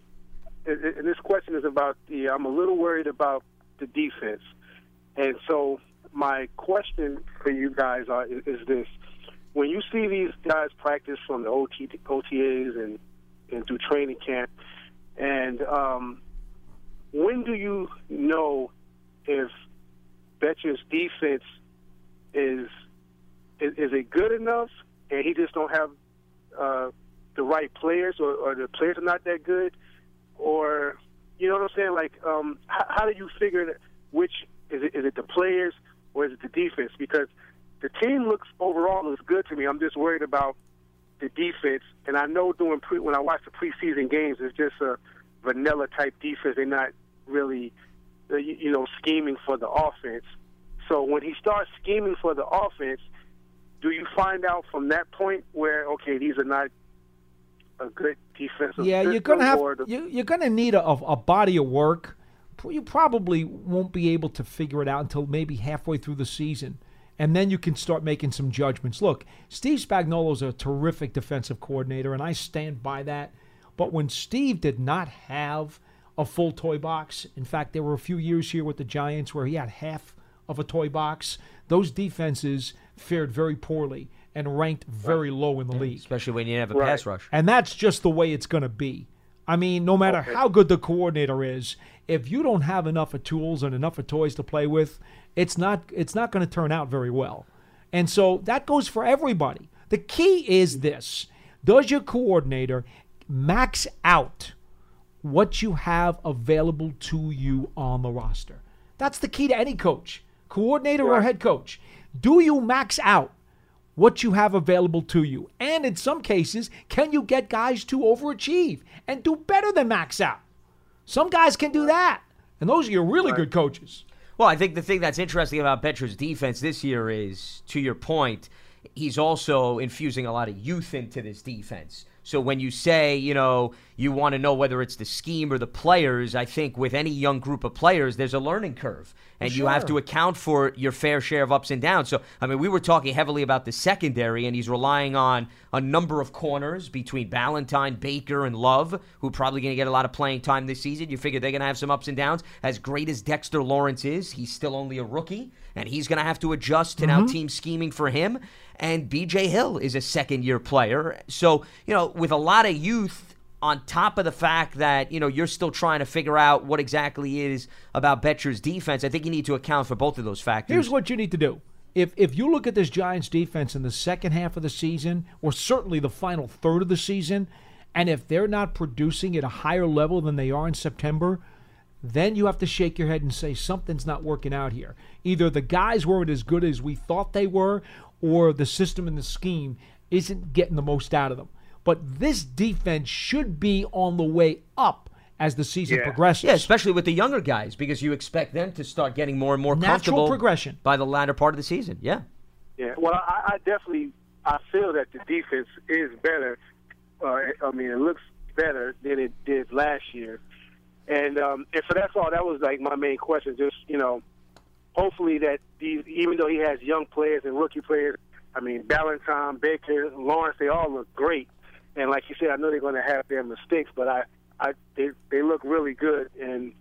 Speaker 8: and, and this question is about the. I'm a little worried about the defense, and so my question for you guys are, is, is this: When you see these guys practice from the OT, OTAs and and through training camp, and um, when do you know if Bettcher's defense is is, is it good enough and he just don't have uh, the right players or, or the players are not that good? Or you know what I'm saying? Like um, how, how do you figure which is it, is it the players or is it the defense because the team looks overall looks good to me I'm just worried about the defense and I know doing pre, when I watch the preseason games it's just a vanilla type defense they're not really uh, you, you know scheming for the offense so when he starts scheming for the offense do you find out from that point where okay, these are not a good defensive?
Speaker 2: Yeah, you're gonna have
Speaker 8: the-
Speaker 2: you, you're gonna need a, a body of work. You probably won't be able to figure it out until maybe halfway through the season, and then you can start making some judgments. Look, Steve Spagnuolo's a terrific defensive coordinator, and I stand by that. But when Steve did not have a full toy box, in fact, there were a few years here with the Giants where he had half of a toy box. Those defenses fared very poorly and ranked very low in the league.
Speaker 1: Especially when you have a
Speaker 8: Right.
Speaker 1: pass rush.
Speaker 2: And that's just the way it's going to be. I mean, no matter how good the coordinator is, if you don't have enough of tools and enough of toys to play with, it's not it's not going to turn out very well. And so that goes for everybody. The key is this. Does your coordinator max out what you have available to you on the roster? That's the key to any coach, coordinator or head coach. Do you max out what you have available to you? And in some cases, can you get guys to overachieve and do better than max out? Some guys can do that. And those are your really good coaches.
Speaker 1: Well, I think the thing that's interesting about Bettcher's defense this year is, to your point, he's also infusing a lot of youth into this defense. So when you say, you know, you want to know whether it's the scheme or the players, I think with any young group of players, there's a learning curve. And you have to account for your fair share of ups and downs. So, I mean, we were talking heavily about the secondary, and he's relying on a number of corners between Ballentine, Baker, and Love, who are probably going to get a lot of playing time this season. You figure they're going to have some ups and downs. As great as Dexter Lawrence is, he's still only a rookie, and he's going to have to adjust to now mm-hmm. team scheming for him. And BJ Hill is a second year player. So, you know, with a lot of youth, on top of the fact that you know you're still trying to figure out what exactly is about Bettcher's defense, I think you need to account for both of those factors.
Speaker 2: Here's what you need to do. If if you look at this Giants defense in the second half of the season, or certainly the final third of the season, and if they're not producing at a higher level than they are in September, then you have to shake your head and say something's not working out here. Either the guys weren't as good as we thought they were, or the system and the scheme isn't getting the most out of them. But this defense should be on the way up as the season
Speaker 8: Yeah.
Speaker 2: progresses.
Speaker 1: yeah, especially with the younger guys, because you expect them to start getting more and more
Speaker 2: Natural
Speaker 1: comfortable
Speaker 2: progression.
Speaker 1: by the latter part of the season. Yeah.
Speaker 8: Yeah, well, I, I definitely I feel that the defense is better. Uh, I mean, it looks better than it did last year, and um, and so that's all. That was like my main question. Just you know, hopefully that these, even though he has young players and rookie players, I mean, Ballentine, Baker, Lawrence, they all look great. And like you said, I know they're going to have their mistakes, but I, I they they look really good, and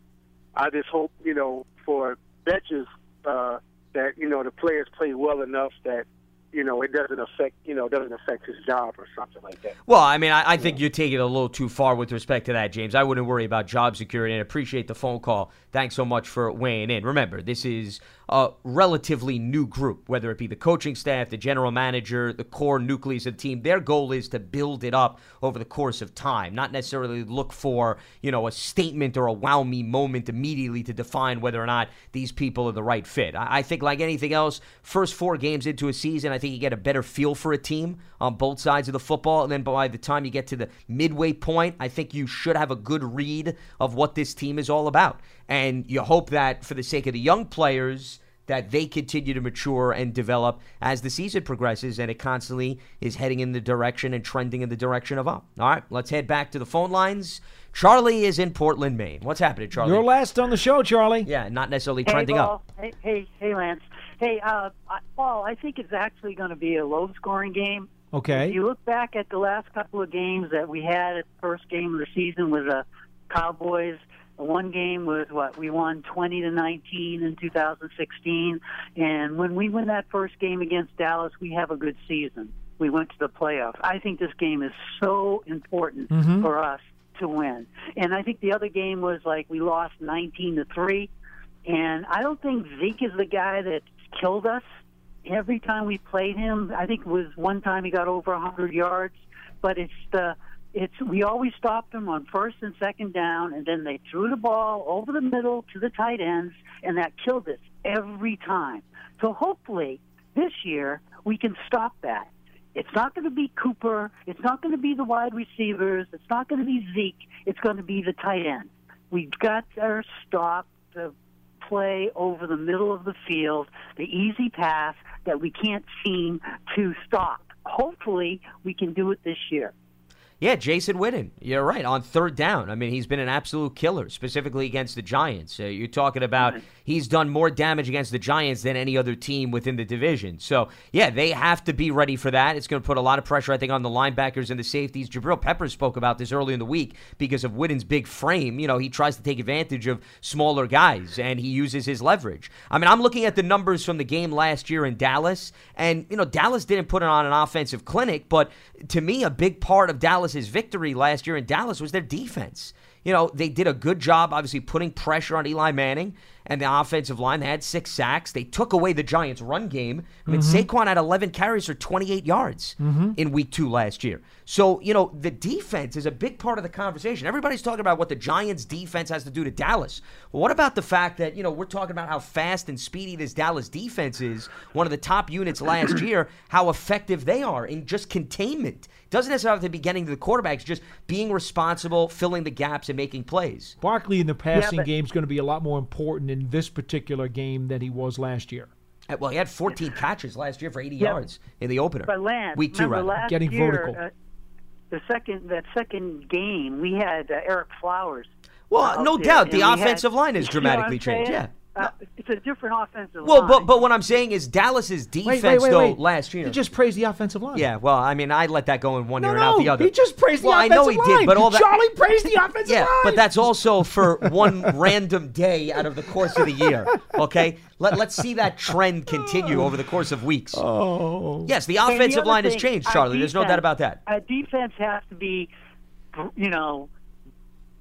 Speaker 8: I just hope you know for Bettcher's uh, that you know the players play well enough that you know it doesn't affect you know doesn't affect his job or something like that.
Speaker 1: Well, I mean, I, I think you're taking it a little too far with respect to that, James. I wouldn't worry about job security and appreciate the phone call. Thanks so much for weighing in. Remember, this is a relatively new group, whether it be the coaching staff, the general manager, the core nucleus of the team. Their goal is to build it up over the course of time, not necessarily look for, you know, a statement or a wow me moment immediately to define whether or not these people are the right fit. I, I think, like anything else, first four games into a season, I think you get a better feel for a team on both sides of the football. And then by the time you get to the midway point, I think you should have a good read of what this team is all about. And you hope that for the sake of the young players, that they continue to mature and develop as the season progresses and it constantly is heading in the direction and trending in the direction of up. All right, let's head back to the phone lines. Charlie is in Portland, Maine. What's happening, Charlie?
Speaker 2: You're last on the show, Charlie.
Speaker 1: Yeah, not necessarily
Speaker 9: Hey,
Speaker 1: trending
Speaker 9: Paul.
Speaker 1: up.
Speaker 9: Hey, hey, hey, Lance. Hey, uh, I- Paul, I think it's actually going to be a low-scoring game.
Speaker 2: Okay.
Speaker 9: If you look back at the last couple of games that we had at the first game of the season with the Cowboys, one game was what we won 20 to 19 in 2016, and when we win that first game against Dallas, we have a good season. We went to the playoffs. I think this game is so important
Speaker 2: Mhm.
Speaker 9: for us to win. And I think the other game was like we lost 19 to 3. And I don't think Zeke is the guy that killed us. Every time we played him, I think it was one time he got over 100 yards, but it's the it's we always stopped them on first and second down and then they threw the ball over the middle to the tight ends and that killed us every time. So hopefully this year we can stop that. It's not going to be Cooper. It's not going to be the wide receivers. It's not going to be Zeke. It's going to be the tight end. We've got to stop the play over the middle of the field, the easy pass that we can't seem to stop. Hopefully, we can do it this year.
Speaker 1: Yeah, Jason Witten. You're right. On third down, I mean, he's been an absolute killer, specifically against the Giants. Uh, you're talking about he's done more damage against the Giants than any other team within the division. So, yeah, they have to be ready for that. It's going to put a lot of pressure, I think, on the linebackers and the safeties. Jabrill Peppers spoke about this early in the week because of Witten's big frame. You know, he tries to take advantage of smaller guys and he uses his leverage. I mean, I'm looking at the numbers from the game last year in Dallas, and, you know, Dallas didn't put it on an offensive clinic, but to me, a big part of Dallas's victory last year in Dallas was their defense. You know, they did a good job, obviously, putting pressure on Eli Manning and the offensive line. They had six sacks. They took away the Giants' run game. I mean, mm-hmm. Saquon had 11 carries for 28 yards mm-hmm. in week two last year. So, you know, the defense is a big part of the conversation. Everybody's talking about what the Giants' defense has to do to Dallas. Well, what about the fact that, you know, we're talking about how fast and speedy this Dallas defense is, one of the top units last year, how effective they are in just containment. Doesn't necessarily have to be getting to the quarterbacks, just being responsible, filling the gaps, and making plays.
Speaker 2: Barkley in the passing
Speaker 9: but-
Speaker 2: game is going to be a lot more important in this particular game than he was last year.
Speaker 1: Uh, Well, he had 14 catches last year for 80
Speaker 9: Yeah.
Speaker 1: yards in the opener.
Speaker 9: But Lance,
Speaker 1: Week two,
Speaker 9: remember
Speaker 1: rather.
Speaker 9: last
Speaker 2: Getting
Speaker 9: year,
Speaker 2: vertical.
Speaker 9: uh, the second that second game, we had uh, Ereck Flowers.
Speaker 1: Well, no doubt, the
Speaker 9: we had-
Speaker 1: offensive line has
Speaker 9: You know
Speaker 1: dramatically changed,
Speaker 9: saying? Uh, it's a different offensive
Speaker 1: Well,
Speaker 9: line.
Speaker 1: Well, but but what I'm saying is Dallas's defense though last year.
Speaker 2: He just praised the offensive line.
Speaker 1: yeah, well, I mean, I let that go in one
Speaker 2: No,
Speaker 1: ear and out the other.
Speaker 2: he just praised the
Speaker 1: well, I know he
Speaker 2: line.
Speaker 1: did, but all that
Speaker 2: Charlie praised the offensive
Speaker 1: Yeah,
Speaker 2: line.
Speaker 1: Yeah, but that's also for one random day out of the course of the year. Okay, Let let's see that trend continue over the course of weeks.
Speaker 2: oh,
Speaker 1: Yes, the
Speaker 9: And the
Speaker 1: offensive
Speaker 9: other
Speaker 1: line has changed,
Speaker 9: our
Speaker 1: Charlie. There's no doubt about that.
Speaker 9: Our defense has to be, you know,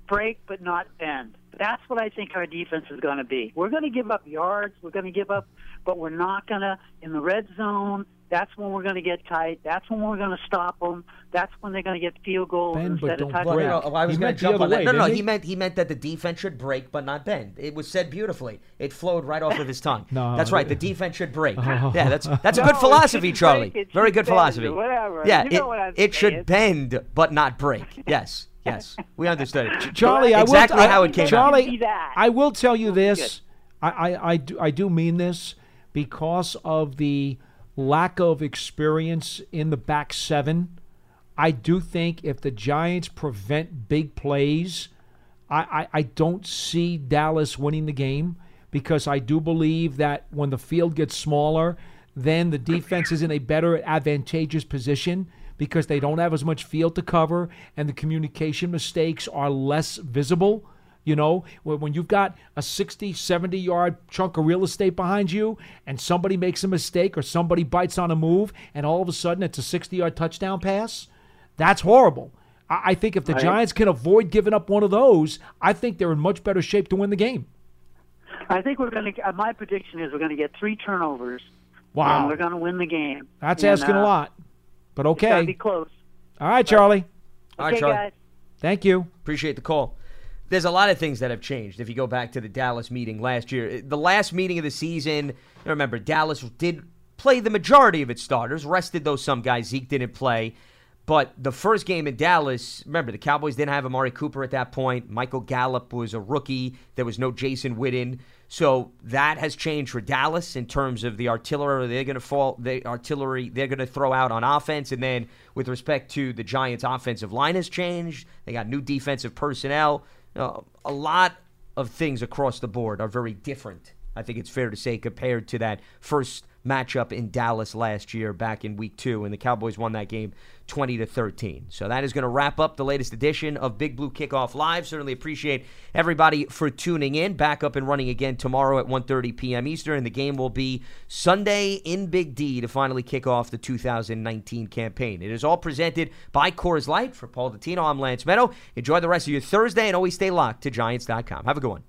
Speaker 9: break but not bend. That's what I think our defense is going to be. We're going to give up yards. We're going to give up, but we're not going to in the red zone. That's when we're going to get tight. That's when we're going to stop them. That's when they're going to get field goals
Speaker 2: Bend,
Speaker 9: instead of
Speaker 2: don't
Speaker 1: Well,
Speaker 9: touchdowns.
Speaker 1: no, no, I was
Speaker 2: He
Speaker 1: going
Speaker 2: meant
Speaker 1: to
Speaker 2: the
Speaker 1: jump
Speaker 2: other
Speaker 1: on that.
Speaker 2: way,
Speaker 1: No, no, he
Speaker 2: he?
Speaker 1: meant he meant that the defense should break but not bend. It was said beautifully. It flowed right off of his tongue.
Speaker 2: No,
Speaker 1: that's right. The defense should break. Oh. Yeah, that's that's a
Speaker 9: No,
Speaker 1: good philosophy, Charlie. Very good
Speaker 9: bend,
Speaker 1: philosophy.
Speaker 9: whatever.
Speaker 1: Yeah,
Speaker 9: You
Speaker 1: it,
Speaker 9: know what I'm
Speaker 1: it
Speaker 9: saying.
Speaker 1: should bend but not break. Yes, yes, we understood it.
Speaker 2: Charlie, I will-
Speaker 1: exactly
Speaker 2: I-
Speaker 1: how it came.
Speaker 2: Charlie,
Speaker 9: Be.
Speaker 2: I will tell you this. I, I, I, do, I do mean this because of the lack of experience in the back seven. I do think if the Giants prevent big plays, I, I, I don't see Dallas winning the game because I do believe that when the field gets smaller, then the defense is in a better advantageous position because they don't have as much field to cover and the communication mistakes are less visible. You know, when you've got a 60, 70 yard chunk of real estate behind you and somebody makes a mistake or somebody bites on a move and all of a sudden it's a 60 yard touchdown pass, that's horrible. I think if the
Speaker 4: Right.
Speaker 2: Giants can avoid giving up one of those, I think they're in much better shape to win the game.
Speaker 9: I think we're going to. Uh, my prediction is we're going to get three turnovers.
Speaker 2: Wow.
Speaker 9: And we're going to win the game.
Speaker 2: That's
Speaker 9: And,
Speaker 2: asking
Speaker 9: uh,
Speaker 2: a lot. But
Speaker 9: It's gotta
Speaker 2: okay.
Speaker 9: be close.
Speaker 2: All right, Charlie.
Speaker 1: All right, Charlie.
Speaker 9: guys.
Speaker 2: Thank you.
Speaker 1: Appreciate the call. There's a lot of things that have changed. If you go back to the Dallas meeting last year, uh, the last meeting of the season, remember Dallas did play the majority of its starters, rested those some guys. Zeke didn't play. But the first game in Dallas, remember the Cowboys didn't have Amari Cooper at that point. Michael Gallup was a rookie. There was no Jason Witten. So that has changed for Dallas in terms of the artillery they're going to fall the artillery they're going to throw out on offense and then with respect to the Giants offensive line has changed. They got new defensive personnel. Uh, a lot of things across the board are very different. I think it's fair to say compared to that first matchup in Dallas last year back in week 2 and the Cowboys won that game 20 to 13. So that is going to wrap up the latest edition of Big Blue Kickoff Live. Certainly appreciate everybody for tuning in. Back up and running again tomorrow at 1:30 p.m. Eastern and the game will be Sunday in Big D to finally kick off the 2019 campaign. It is all presented by Coors Light. For Paul Dottino, I'm Lance Medow. Enjoy the rest of your Thursday and always stay locked to Giants.com. Have a good one.